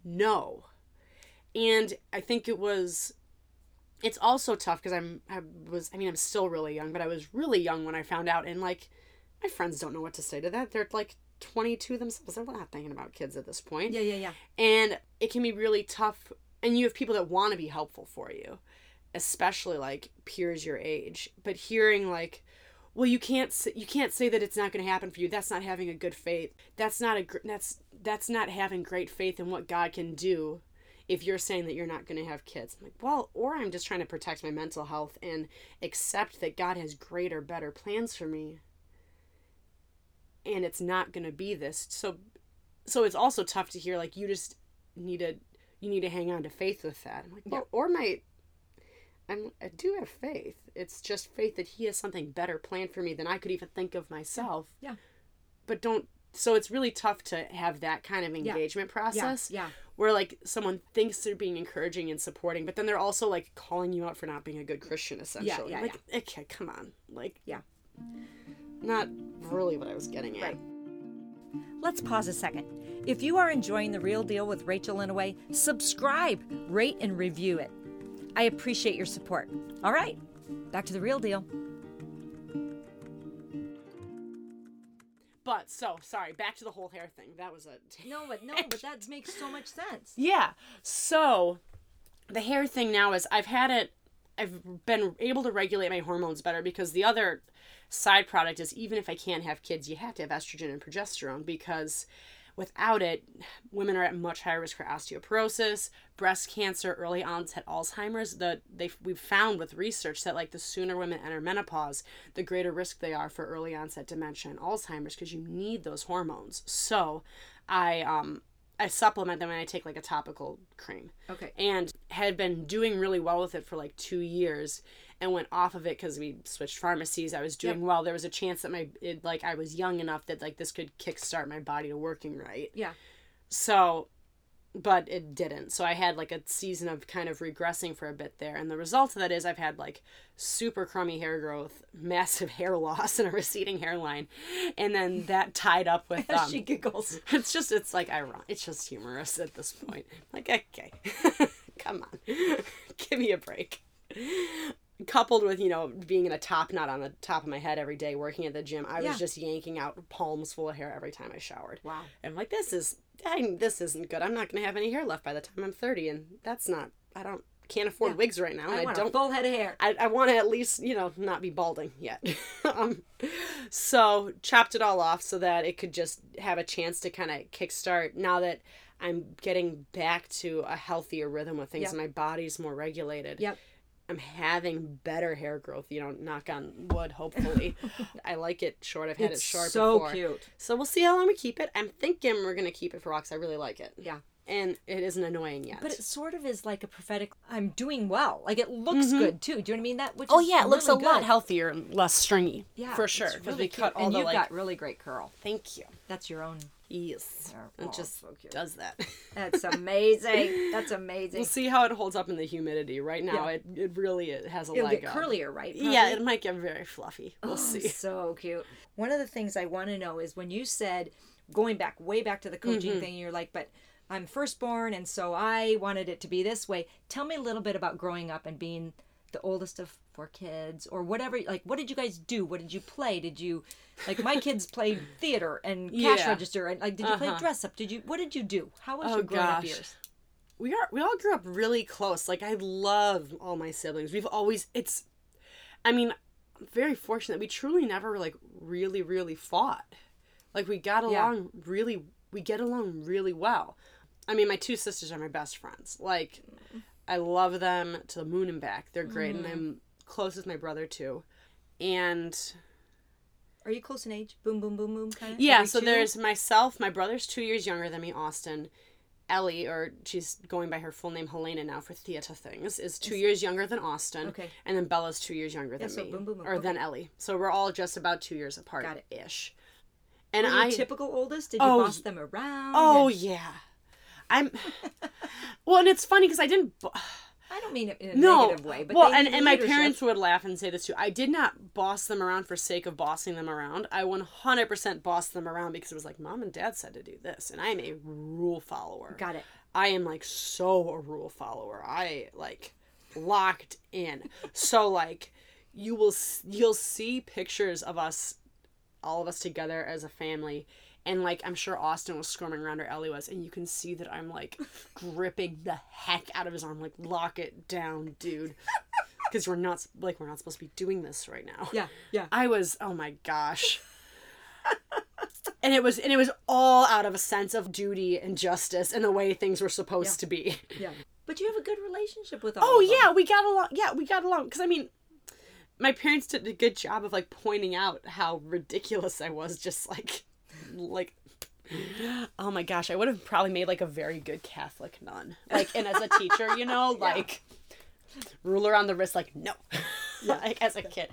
no and i think it was it's also tough because i'm i was i mean i'm still really young but i was really young when i found out and like my friends don't know what to say to that they're like 22 themselves they're not thinking about kids at this point Yeah. Yeah. Yeah. and it can be really tough and you have people that want to be helpful for you especially like peers your age but hearing like well you can't s- you can't say that it's not going to happen for you that's not having a good faith that's not a that's that's not having great faith in what god can do if you're saying that you're not going to have kids i'm like well or i'm just trying to protect my mental health and accept that god has greater better plans for me and it's not going to be this so so it's also tough to hear like you just need to you need to hang on to faith with that i'm like well or my I'm, I do have faith. It's just faith that he has something better planned for me than I could even think of myself. Yeah. But don't. So it's really tough to have that kind of engagement Yeah. process Yeah. yeah. where like someone thinks they're being encouraging and supporting, but then they're also like calling you out for not being a good Christian. Essentially, yeah, like okay, come on, like Yeah. Not really what I was getting at. Right. Let's pause a second. If you are enjoying The Real Deal with Rachel Inaway, subscribe, rate, and review it. I appreciate your support. All right, back to The Real Deal. But so sorry. Back to the whole hair thing. That was a No, but no, but that makes so much sense. Yeah. So the hair thing now is I've had it I've been able to regulate my hormones better because the other side product is even if I can't have kids, you have to have estrogen and progesterone because without it, women are at much higher risk for osteoporosis, breast cancer, early onset Alzheimer's. The they we've found with research that like the sooner women enter menopause, the greater risk they are for early onset dementia and Alzheimer's because you need those hormones. So, I um I supplement them and I take like a topical cream Okay. and had been doing really well with it for like two years and went off of it because we switched pharmacies i was doing well there was a chance that my it, like i was young enough that like this could kickstart my body to working right Yeah. so but it didn't. So I had like a season of kind of regressing for a bit there. And the result of that is I've had like super crummy hair growth, massive hair loss, and a receding hairline. And then that tied up with. Um, she giggles. it's just, it's like ironic. It's just humorous at this point. Like, okay, come on, give me a break. Coupled with, you know, being in a top knot on the top of my head every day working at the gym, I Yeah. was just yanking out palms full of hair every time I showered. Wow. And I'm like, this is, I, this isn't good. I'm not going to have any hair left by the time I'm 30. And that's not, I don't, can't afford Yeah. wigs right now. And I I, want don't a full head of hair. I, I want to at least, you know, not be balding yet. um, so chopped it all off so that it could just have a chance to kind of kickstart now that I'm getting back to a healthier rhythm with things Yep. and my body's more regulated. Yep. I'm having better hair growth, you know, knock on wood, hopefully. I like it short. I've had It's it short so before. cute. So we'll see how long we keep it. I'm thinking we're going to keep it for rocks. I really like it. Yeah. And it isn't annoying yet. But it sort of is like a prophetic. I'm doing well. Like it looks mm-hmm. good too. Do you know what I mean? That which oh, yeah, it looks really a lot healthier and less stringy. Yeah, For sure. Because really we cut all and the you've like. got really great curl. Thank you. That's your own. Yes. Oh, It just so cute. does that. That's amazing. That's amazing. we'll see how it holds up in the humidity. Right now, Yeah. it, it really it has a It'll leg get up. curlier, right? Yeah, it might get very fluffy. We'll Oh, see. So cute. One of the things I want to know is when you said going back way back to the coaching Mm-hmm. thing, you're like, but I'm firstborn, and so I wanted it to be this way. Tell me a little bit about growing up and being the oldest of kids, or whatever. Like, what did you guys do? What did you play? Did you, like, my kids played theater and cash Yeah. register, and like, did you play Uh-huh. dress up? Did you? What did you do? How was Oh, your growing up years? we are we all grew up really close. Like I love all my siblings. We've always it's I mean, I'm very fortunate. We truly never like really really fought. Like we got Yeah. along really we get along really well. I mean, my two sisters are my best friends. Like I love them to the moon and back. They're great and I'm close as my brother too. And Are you close in age? Boom, boom, boom, boom, kind of. yeah, so there's myself, my brother's 2 years younger than me, Austin. Ellie, or she's going by her full name Helena now for theater things, is two years younger than Austin. Okay. And then Bella's two years younger than so me. boom, boom, boom. Or than Ellie. So we're all just about two years apart Got it. ish. And Were you I typical oldest? Did you Oh, boss them around? Oh and- yeah. I'm Well, and it's funny because I didn't I don't mean it in a no negative way, but well, and, and my parents would laugh and say this too. I did not boss them around for sake of bossing them around. I 100% bossed them around because it was like mom and dad said to do this, and I am a rule follower. Got it. I am like so a rule follower. I like locked in. so like you will you'll see pictures of us all of us together as a family and like I'm sure Austin was squirming around or Ellie was and you can see that I'm like gripping the heck out of his arm like lock it down, dude. Cuz we're not like we're not supposed to be doing this right now. Yeah, yeah. I was oh my gosh. and it was and it was all out of a sense of duty and justice and the way things were supposed Yeah. to be. Yeah. But you have a good relationship with all Oh of them. yeah, we got along. Yeah, we got along cuz I mean my parents did a good job of like pointing out how ridiculous I was just like like Oh my gosh, I would have probably made like a very good Catholic nun. Like and as a teacher, you know, like ruler on the wrist like no. like as a kid.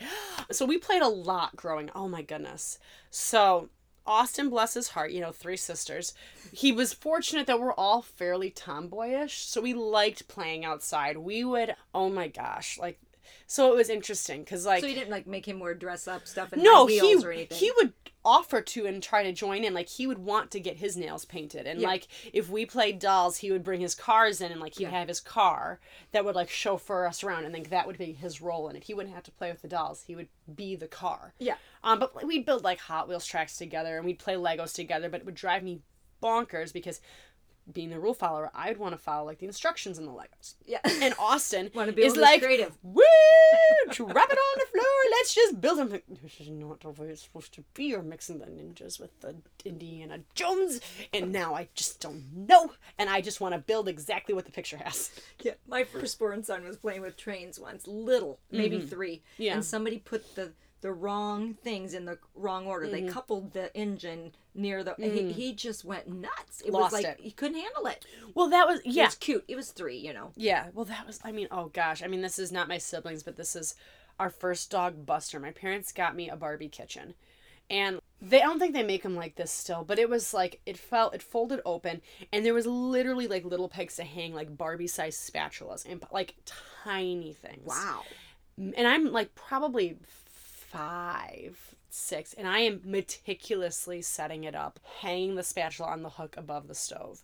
So we played a lot growing. Oh my goodness. So Austin, bless his heart, you know, three sisters. He was fortunate that we're all fairly tomboyish, so we liked playing outside. We would, oh my gosh, like, so it was interesting because like, So you didn't like make him wear dress up stuff and no, he or anything. he would offer to and try to join in. Like he would want to get his nails painted, and Yeah. like if we played dolls, he would bring his cars in, and like he'd Yeah. have his car that would like chauffeur us around, and then that would be his role in it. He wouldn't have to play with the dolls; he would be the car. Yeah. Um, but we'd build like Hot Wheels tracks together, and we'd play Legos together. But it would drive me bonkers because. Being the rule follower, I'd want to follow like the instructions in the Legos. Yeah. And Austin be is able to be like, creative. Woo! Drop it on the floor. Let's just build them. This is not the way it's supposed to be. You're mixing the ninjas with the Indiana Jones, and now I just don't know. And I just want to build exactly what the picture has. Yeah, my firstborn son was playing with trains once, little, maybe three. Mm-hmm. Yeah. And somebody put the the wrong things in the wrong order. Mm-hmm. They coupled the engine near the. He, he just went nuts. It Lost was like it. he couldn't handle it. Well, that was It yeah, was cute. It was three, you know. yeah. Well, that was. I mean, oh gosh. I mean, this is not my siblings, but this is our first dog, Buster. My parents got me a Barbie kitchen, and They I don't think they make them like this still, but it was like it felt it folded open, and there was literally like little pegs to hang like Barbie sized spatulas and like tiny things. Wow. And I'm like probably five, six, and I am meticulously setting it up, hanging the spatula on the hook above the stove,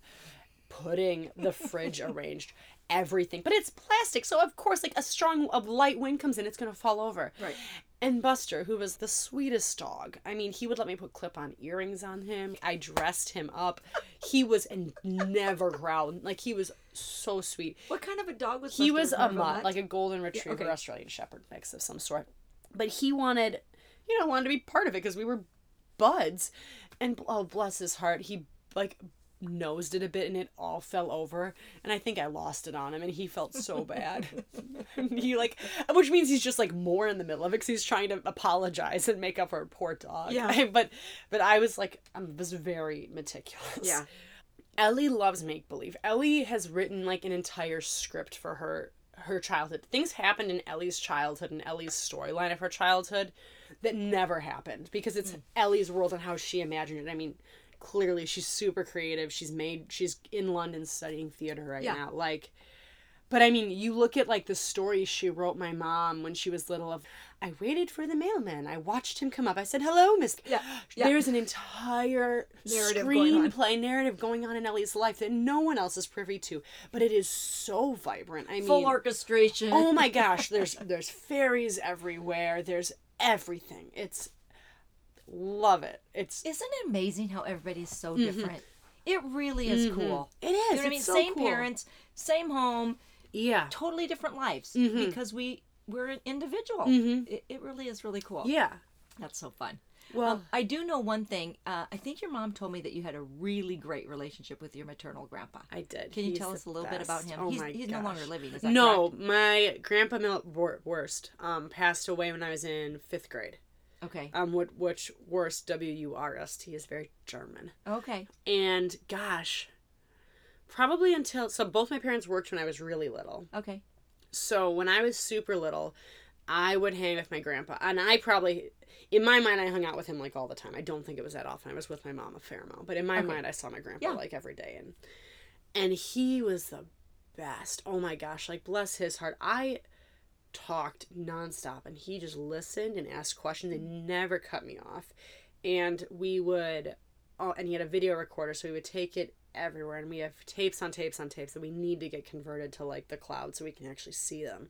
putting the fridge arranged, everything. But it's plastic, so of course, like a strong, a light wind comes in, it's gonna fall over. Right. And Buster, who was the sweetest dog, I mean, he would let me put clip on earrings on him. I dressed him up. He was and never growled. Like, he was so sweet. What kind of a dog was He Buster? was a mutt, like a golden retriever, okay. Australian Shepherd mix of some sort. But he wanted, you know, wanted to be part of it because we were buds. And oh, bless his heart, he like nosed it a bit and it all fell over. And I think I lost it on him and he felt so bad. he like, which means he's just like more in the middle of it because he's trying to apologize and make up for a poor dog. Yeah. but but I was like, I was very meticulous. Yeah. Ellie loves make believe. Ellie has written like an entire script for her her childhood. Things happened in Ellie's childhood and Ellie's storyline of her childhood that never happened because it's mm. Ellie's world and how she imagined it. I mean, clearly she's super creative. She's made she's in London studying theater right Yeah. now. Like but I mean, you look at like the stories she wrote my mom when she was little of I waited for the mailman. I watched him come up. I said, "Hello, Miss." Yeah, yeah. There's an entire Narrative screenplay narrative going on in Ellie's life that no one else is privy to, but it is so vibrant. I mean, Full orchestration. oh my gosh, there's there's fairies everywhere. There's everything. It's love it. It's Isn't it amazing how everybody's so mm-hmm. different? It really is mm-hmm. cool. it is. You know what I It's mean? so same cool. parents, same home, yeah. totally different lives because we we're an individual. It, it really is really cool. Yeah. That's so fun. Well, Um, I do know one thing. Uh, I think your mom told me that you had a really great relationship with your maternal grandpa. I did. Can you He's tell us a little bit about him? Oh he's my he's no longer living. Is that No, correct? my grandpa Mil- Worst um, passed away when I was in fifth grade. Okay. Um, which, which Worst W U R S T is very German. Okay. And gosh, probably until so both my parents worked when I was really little. Okay. So when I was super little, I would hang with my grandpa, and I probably, in my mind, I hung out with him like all the time. I don't think it was that often. I was with my mom a fair amount, but in my Okay. mind, I saw my grandpa Yeah. like every day, and and he was the best. Oh my gosh, like bless his heart. I talked nonstop, and he just listened and asked questions and never cut me off. And we would, oh, and he had a video recorder, so we would take it everywhere, and we have tapes on tapes on tapes that we need to get converted to like the cloud so we can actually see them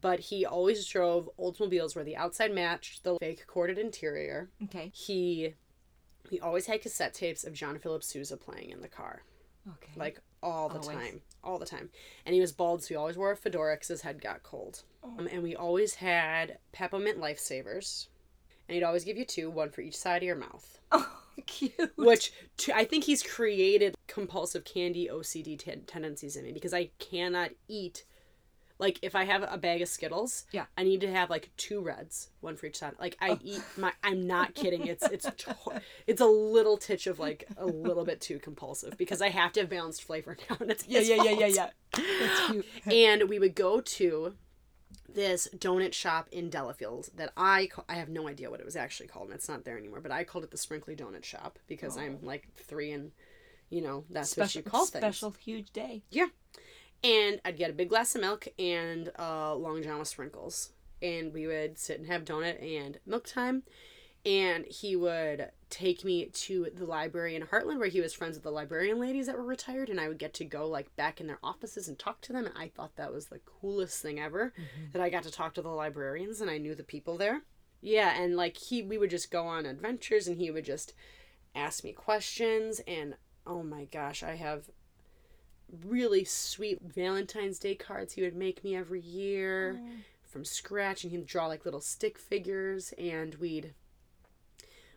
but he always drove Oldsmobiles where the outside matched the fake corded interior. Okay. He he always had cassette tapes of John Philip Sousa playing in the car, Okay. like all the Always. time, all the time. And he was bald, so he always wore a fedora because his head got cold. Um, and we always had peppermint lifesavers, and he'd always give you two, one for each side of your mouth. Oh, cute. Which to, I think he's created compulsive candy OCD ten- tendencies in me because I cannot eat. Like if I have a bag of Skittles, Yeah. I need to have like two reds, one for each side. Like I oh. eat my. I'm not kidding. It's it's to- it's a little titch of like a little bit too compulsive because I have to have balanced flavor now. And it's yeah, his yeah, yeah, yeah, yeah. And we would go to this donut shop in Delafield that I ca- I have no idea what it was actually called. And it's not there anymore. But I called it the Sprinkly Donut Shop because oh. I'm like three and you know that's Special, what you call things. special, huge day. Yeah. And I'd get a big glass of milk and uh, Long John with sprinkles. And we would sit and have donut and milk time. And he would take me to the library in Hartland where he was friends with the librarian ladies that were retired. And I would get to go like back in their offices and talk to them. And I thought that was the coolest thing ever that I got to talk to the librarians and I knew the people there. Yeah. And like he, we would just go on adventures and he would just ask me questions. And oh my gosh, I have really sweet Valentine's Day cards he would make me every year from scratch and he'd draw like little stick figures and we'd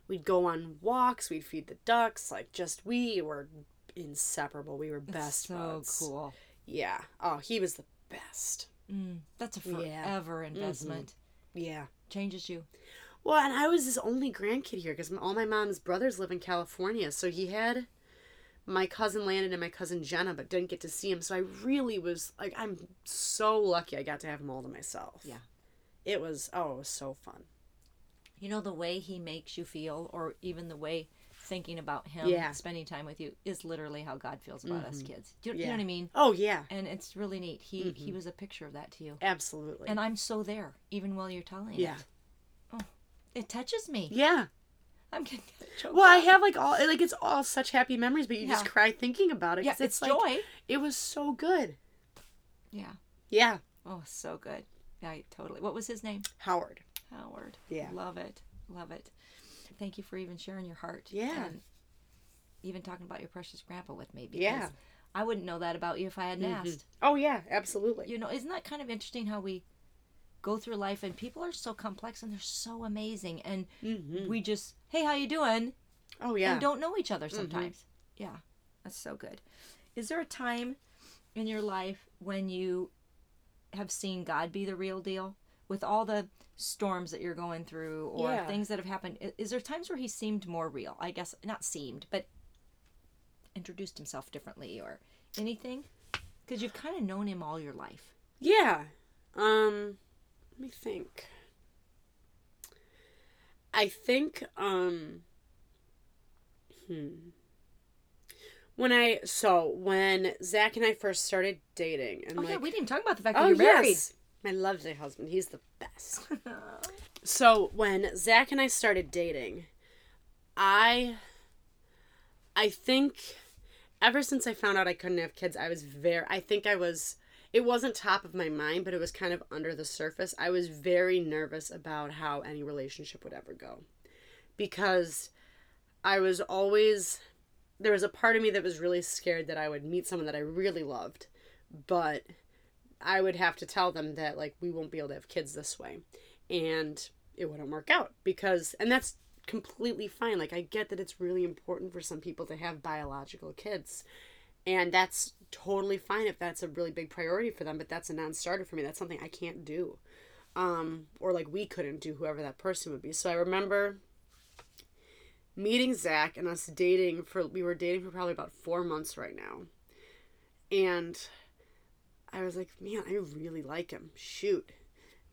we'd go on walks, we'd feed the ducks, like just we were inseparable. We were best so buds. cool. Yeah. Oh, he was the best. Mm, that's a Yeah. forever investment. Yeah. Changes you. Well, and I was his only grandkid here because all my mom's brothers live in California. So he had my cousin Landon and my cousin Jenna, but didn't get to see him. So I really was like, I'm so lucky I got to have him all to myself. Yeah. It was, oh, it was so fun. You know the way he makes you feel, or even the way thinking about him, Yeah. spending time with you, is literally how God feels about us mm-hmm. kids. Do you, you know what I mean? Oh yeah, And it's really neat. He he was a picture of that to you, absolutely. and I'm so there, even while you're telling yeah, it. Yeah. Oh, it touches me. yeah. I'm getting choked Well, I have like all like it's all such happy memories, but you just Yeah. cry thinking about it. yeah, 'cause it's, like, joy. It was so good. Yeah. Yeah, Oh, so good. I totally. What was his name? Howard. Howard. Yeah. Love it. Love it. Thank you for even sharing your heart. Yeah. And even talking about your precious grandpa with me. Because Yeah. I wouldn't know that about you if I hadn't mm-hmm. asked. Oh yeah, absolutely. You know, isn't that kind of interesting how we go through life and people are so complex and they're so amazing and mm-hmm. we just, hey, how you doing? Oh yeah. and don't know each other sometimes. Yeah, that's so good. Is there a time in your life when you have seen God be the real deal with all the storms that you're going through or Yeah. things that have happened? Is there times where he seemed more real? I guess not seemed, but introduced himself differently or anything? Because you've kind of known him all your life. Yeah. Um let me think. I think um hmm. When I so when Zach and I first started dating and Oh like yeah, we didn't talk about the fact Oh that you're married. yes. My lovely husband. He's the best. so when Zach and I started dating, I I think ever since I found out I couldn't have kids, I was very I think I was it wasn't top of my mind, but it was kind of under the surface. I was very nervous about how any relationship would ever go. Because I was always there was a part of me that was really scared that I would meet someone that I really loved, but I would have to tell them that like we won't be able to have kids this way and it wouldn't work out because and that's completely fine like I get that it's really important for some people to have biological kids and that's totally fine if that's a really big priority for them but that's a non-starter for me that's something I can't do um or like we couldn't do whoever that person would be so I remember meeting Zach and us dating for we were dating for probably about 4 months right now and I was like, man, I really like him. Shoot.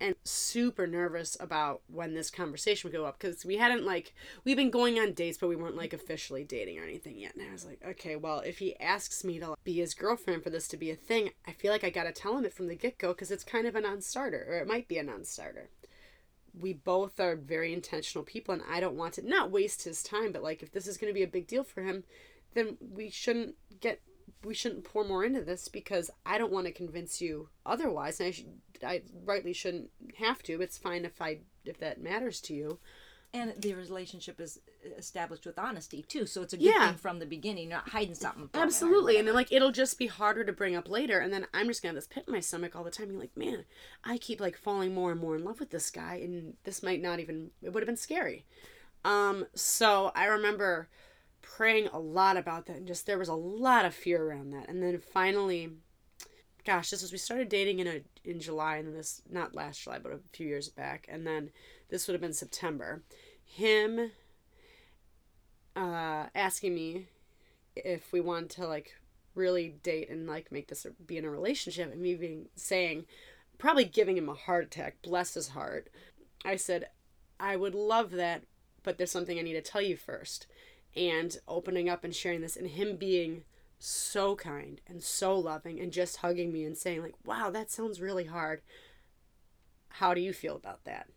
And super nervous about when this conversation would go up because we hadn't like we've been going on dates but we weren't like officially dating or anything yet. And I was like, okay, well, if he asks me to be his girlfriend for this to be a thing, I feel like I got to tell him it from the get-go because it's kind of a non-starter or it might be a non-starter. We both are very intentional people and I don't want to not waste his time, but like if this is going to be a big deal for him, then we shouldn't get we shouldn't pour more into this because I don't want to convince you otherwise. And I, should, I rightly shouldn't have to. It's fine if I if that matters to you. And the relationship is established with honesty too, so it's a good Yeah. thing from the beginning. Not hiding something. from it or Absolutely, and then like it'll just be harder to bring up later, and then I'm just gonna have this pit in my stomach all the time. Being like, man, I keep like falling more and more in love with this guy, and this might not even. It would have been scary. Um, so I remember praying a lot about that, and just there was a lot of fear around that, and then finally, gosh, this was we started dating in a in July, and this not last July, but a few years back, and then this would have been September. Him uh, asking me if we wanted to like really date and like make this be in a relationship, and me being saying, probably giving him a heart attack, bless his heart. I said, I would love that, but there's something I need to tell you first. And opening up and sharing this, and him being so kind and so loving and just hugging me and saying like wow that sounds really hard. How do you feel about that?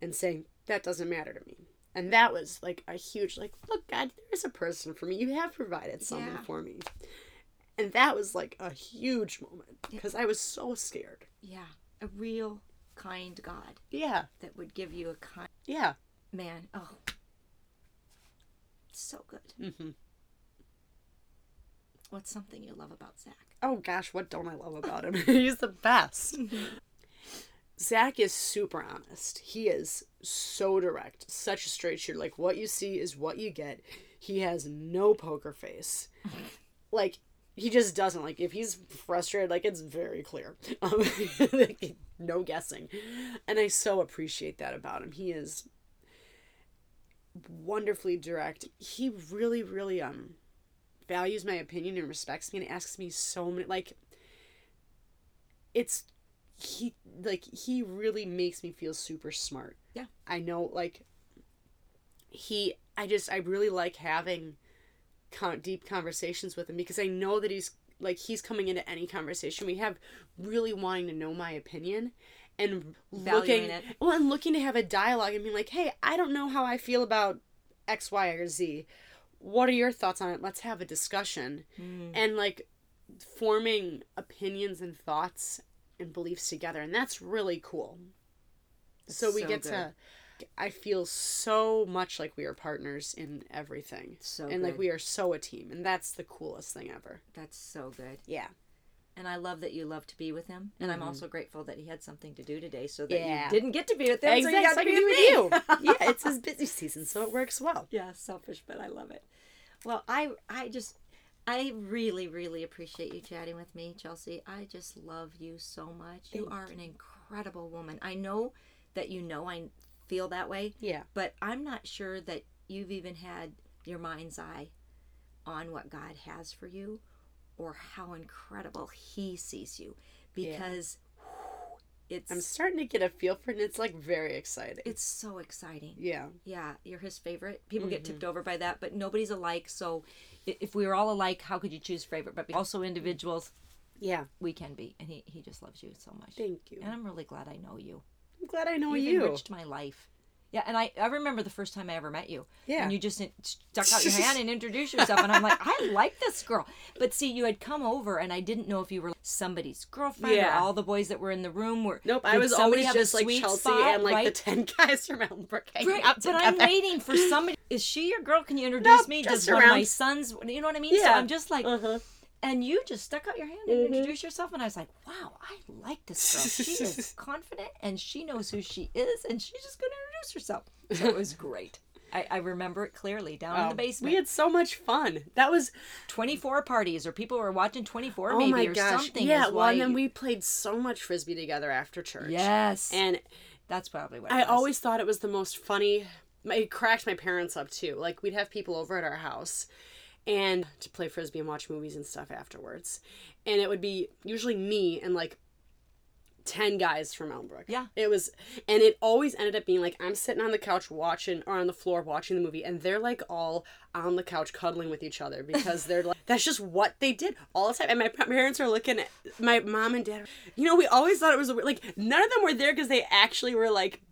And saying that doesn't matter to me. And that was like a huge like look god there's a person for me. You have provided someone Yeah. for me. And that was like a huge moment because i was so scared. Yeah, a real kind God yeah. that would give you a kind yeah. Man. Oh, so good. hmm What's something you love about Zach? oh gosh what don't i love about him he's the best Zach is super honest. He is so direct, such a straight shooter. Like what you see is what you get. He has no poker face. like he just doesn't. Like if he's frustrated, like it's very clear. Um, no guessing. And I so appreciate that about him. He is wonderfully direct. He really, really um values my opinion and respects me and asks me so many like it's he like he really makes me feel super smart. Yeah. I know like he I just I really like having con- deep conversations with him because I know that he's like he's coming into any conversation we have really wanting to know my opinion and looking Valuing it. well and looking to have a dialogue and being like hey i don't know how i feel about x y or z what are your thoughts on it let's have a discussion Mm. and like forming opinions and thoughts and beliefs together and that's really cool so we so get good. to i feel so much like we are partners in everything So and like we are so a team and that's the coolest thing ever That's so good. yeah And I love that you love to be with him. And I'm also grateful that he had something to do today so that Mm-hmm. Yeah. you didn't get to be with him. So you got to be with be with you yeah it's his busy season so it works well yeah, selfish, but I love it. Well, I I just I really really appreciate you chatting with me, Chelsea. I just love you so much. you are an incredible woman. I know that you know I feel that way, yeah but I'm not sure that you've even had your mind's eye on what God has for you or how incredible he sees you because it's i'm starting to get a feel for it and it's like very exciting it's so exciting. yeah Yeah, you're his favorite. People Mm-hmm. get tipped over by that, but nobody's alike. So if we were all alike, how could you choose favorite? But also individuals, yeah we can be. And he, he just loves you so much. thank you And I'm really glad I know you. i'm glad i know You've you enriched my life. Yeah, and I, I remember the first time I ever met you. Yeah. And you just stuck out your hand and introduced yourself. And I'm like, I like this girl. But see, you had come over and I didn't know if you were somebody's girlfriend Yeah. or all the boys that were in the room were. Nope, I was always just like Chelsea spot, and like right? the ten guys from Elmbrook hanging Right, out but I'm waiting for somebody. Is she your girl? Can you introduce Nope, me? just Does one of my sons? You know what I mean? So Yeah. I'm just like, Uh-huh. and you just stuck out your hand and introduced yourself, and I was like, wow, I like this girl. She is confident and she knows who she is, and she's just gonna introduce herself. So it was great. I, I remember it clearly down in the Oh, basement. We had so much fun. That was 24 parties, or people were watching 24 oh maybe, my or gosh. something. Yeah, well, and then we played so much frisbee together after church. Yes, and that's probably what I always thought it was the most funny. It cracked my parents up too. Like we'd have people over at our house, and to play frisbee and watch movies and stuff afterwards, and it would be usually me and like. 10 guys from Elmbrook. Yeah. It was, and it always ended up being like I'm sitting on the couch watching, or on the floor watching the movie, and they're like all on the couch cuddling with each other because they're like, that's just what they did all the time. And my parents are looking at my mom and dad. You know, we always thought it was a like, none of them were there because they actually were like,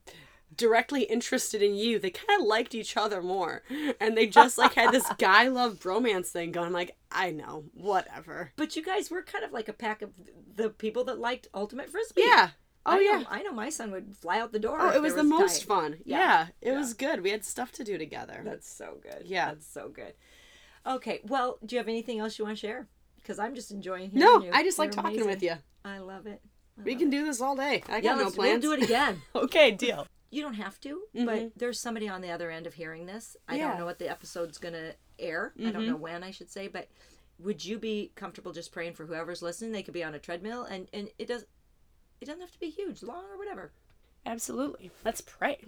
directly interested in you. They kind of liked each other more. And they just like had this guy love bromance thing going. I'm like, I know, whatever. But you guys were kind of like a pack of the people that liked ultimate frisbee. Yeah. Oh I yeah. Know, I know my son would fly out the door. Oh, it was there the most fun. Yeah. Yeah, it Yeah. was good. We had stuff to do together. That's so good. Yeah. That's so good. Okay. Well, do you have anything else you want to share? Because I'm just enjoying hearing no, you. I just like You're talking with you. I love it. I We love can it. do this all day. I Yeah, got no let's, plans. we'll do it again. okay, deal. You don't have to, Mhm. but there's somebody on the other end of hearing this. I Yeah. don't know what the episode's going to air. I don't Mhm. know when I should say, but would you be comfortable just praying for whoever's listening? They could be on a treadmill and and it does it doesn't have to be huge, long or whatever. Absolutely. Let's pray.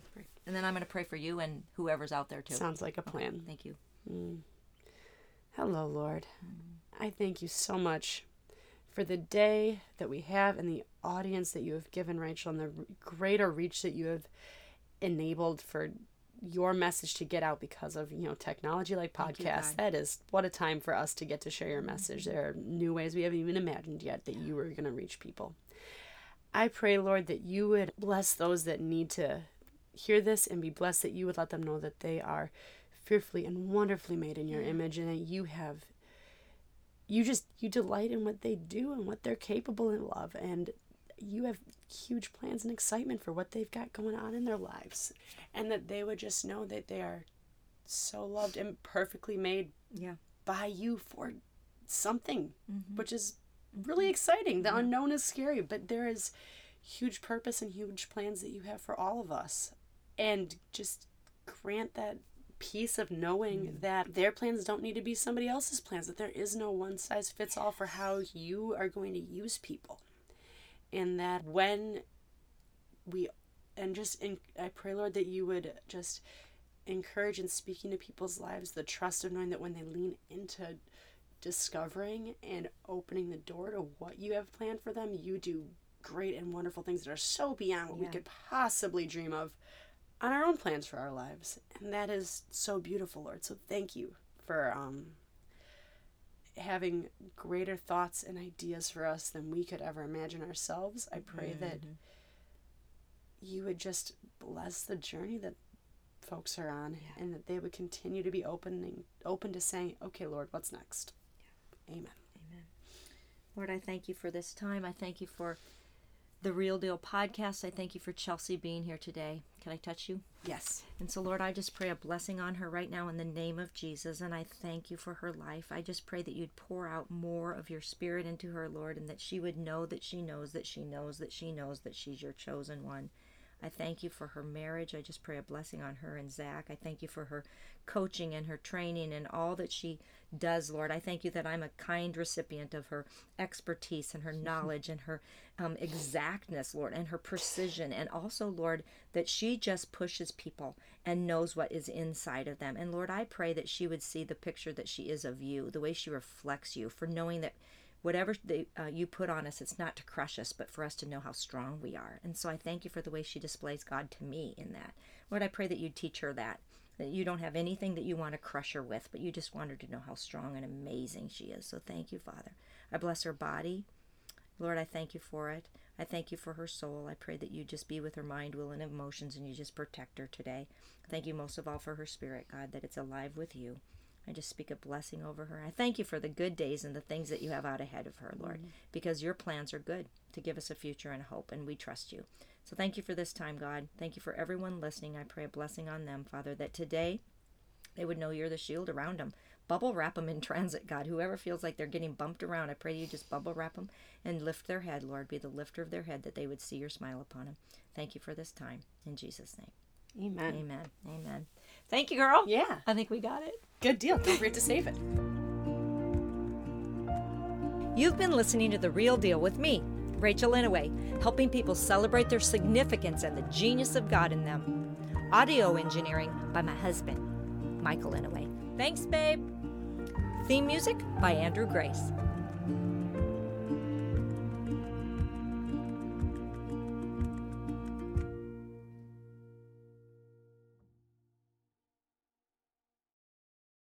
And then I'm going to pray for you and whoever's out there too. Sounds like a plan. Thank you. Hello, Lord. I thank you so much for the day that we have and the audience that you have given, Rachel, and the greater reach that you have enabled for your message to get out because of you know technology like podcasts. That is what a time for us to get to share your message. There are new ways we haven't even imagined yet that you are going to reach people. I pray, Lord, that you would bless those that need to hear this and be blessed that you would let them know that they are fearfully and wonderfully made in your image and that you have you just you delight in what they do and what they're capable of and you have huge plans and excitement for what they've got going on in their lives and that they would just know that they are so loved and perfectly made Yeah. by you for something Mhm. which is really exciting the unknown is scary but there is huge purpose and huge plans that you have for all of us and just grant that peace of knowing mm. that their plans don't need to be somebody else's plans that there is no one size fits all for how you are going to use people. And that when we and just in, i pray lord that you would just encourage in speaking to people's lives the trust of knowing that when they lean into discovering and opening the door to what you have planned for them you do great and wonderful things that are so beyond what we could possibly dream of on our own plans for our lives. And that is so beautiful, Lord. So thank you for um, having greater thoughts and ideas for us than we could ever imagine ourselves. I pray mm-hmm. that you would just bless the journey that folks are on yeah. and that they would continue to be opening open to saying, Okay, Lord, what's next? Yeah. Amen. Amen. Lord, I thank you for this time. I thank you for the Real Deal podcast. I thank you for Chelsea being here today. Can I touch you? Yes. And so, Lord, I just pray a blessing on her right now in the name of Jesus. And I thank you for her life. I just pray that you'd pour out more of your spirit into her, Lord, and that she would know that she knows that she knows that she knows that she's your chosen one. I thank you for her marriage. I just pray a blessing on her and Zach. I thank you for her coaching and her training and all that she does, Lord. I thank you that I'm a kind recipient of her expertise and her knowledge and her um, exactness, Lord, and her precision. And also, Lord, that she just pushes people and knows what is inside of them. And Lord, I pray that she would see the picture that she is of you, the way she reflects you, for knowing that whatever they, uh, you put on us, it's not to crush us, but for us to know how strong we are. And so I thank you for the way she displays God to me in that. Lord, I pray that you teach her that. That you don't have anything that you want to crush her with, but you just want her to know how strong and amazing she is. So thank you, Father. I bless her body. Lord, I thank you for it. I thank you for her soul. I pray that you just be with her mind, will, and emotions, and you just protect her today. Thank you most of all for her spirit, God, that it's alive with you. I just speak a blessing over her. I thank you for the good days and the things that you have out ahead of her, Lord, mm-hmm. because your plans are good to give us a future and hope, and we trust you. So thank you for this time, God. Thank you for everyone listening. I pray a blessing on them, Father, that today they would know you're the shield around them. Bubble wrap them in transit, God. Whoever feels like they're getting bumped around, I pray you just bubble wrap them and lift their head, Lord. Be the lifter of their head that they would see your smile upon them. Thank you for this time. In Jesus' name. Amen. Amen. Amen. Thank you, girl. Yeah. I think we got it. Good deal. Don't forget to save it. You've been listening to The Real Deal with me, Rachel Inouye, helping people celebrate their significance and the genius of God in them. Audio engineering by my husband, Michael Inouye. Thanks, babe. Theme music by Andrew Grace.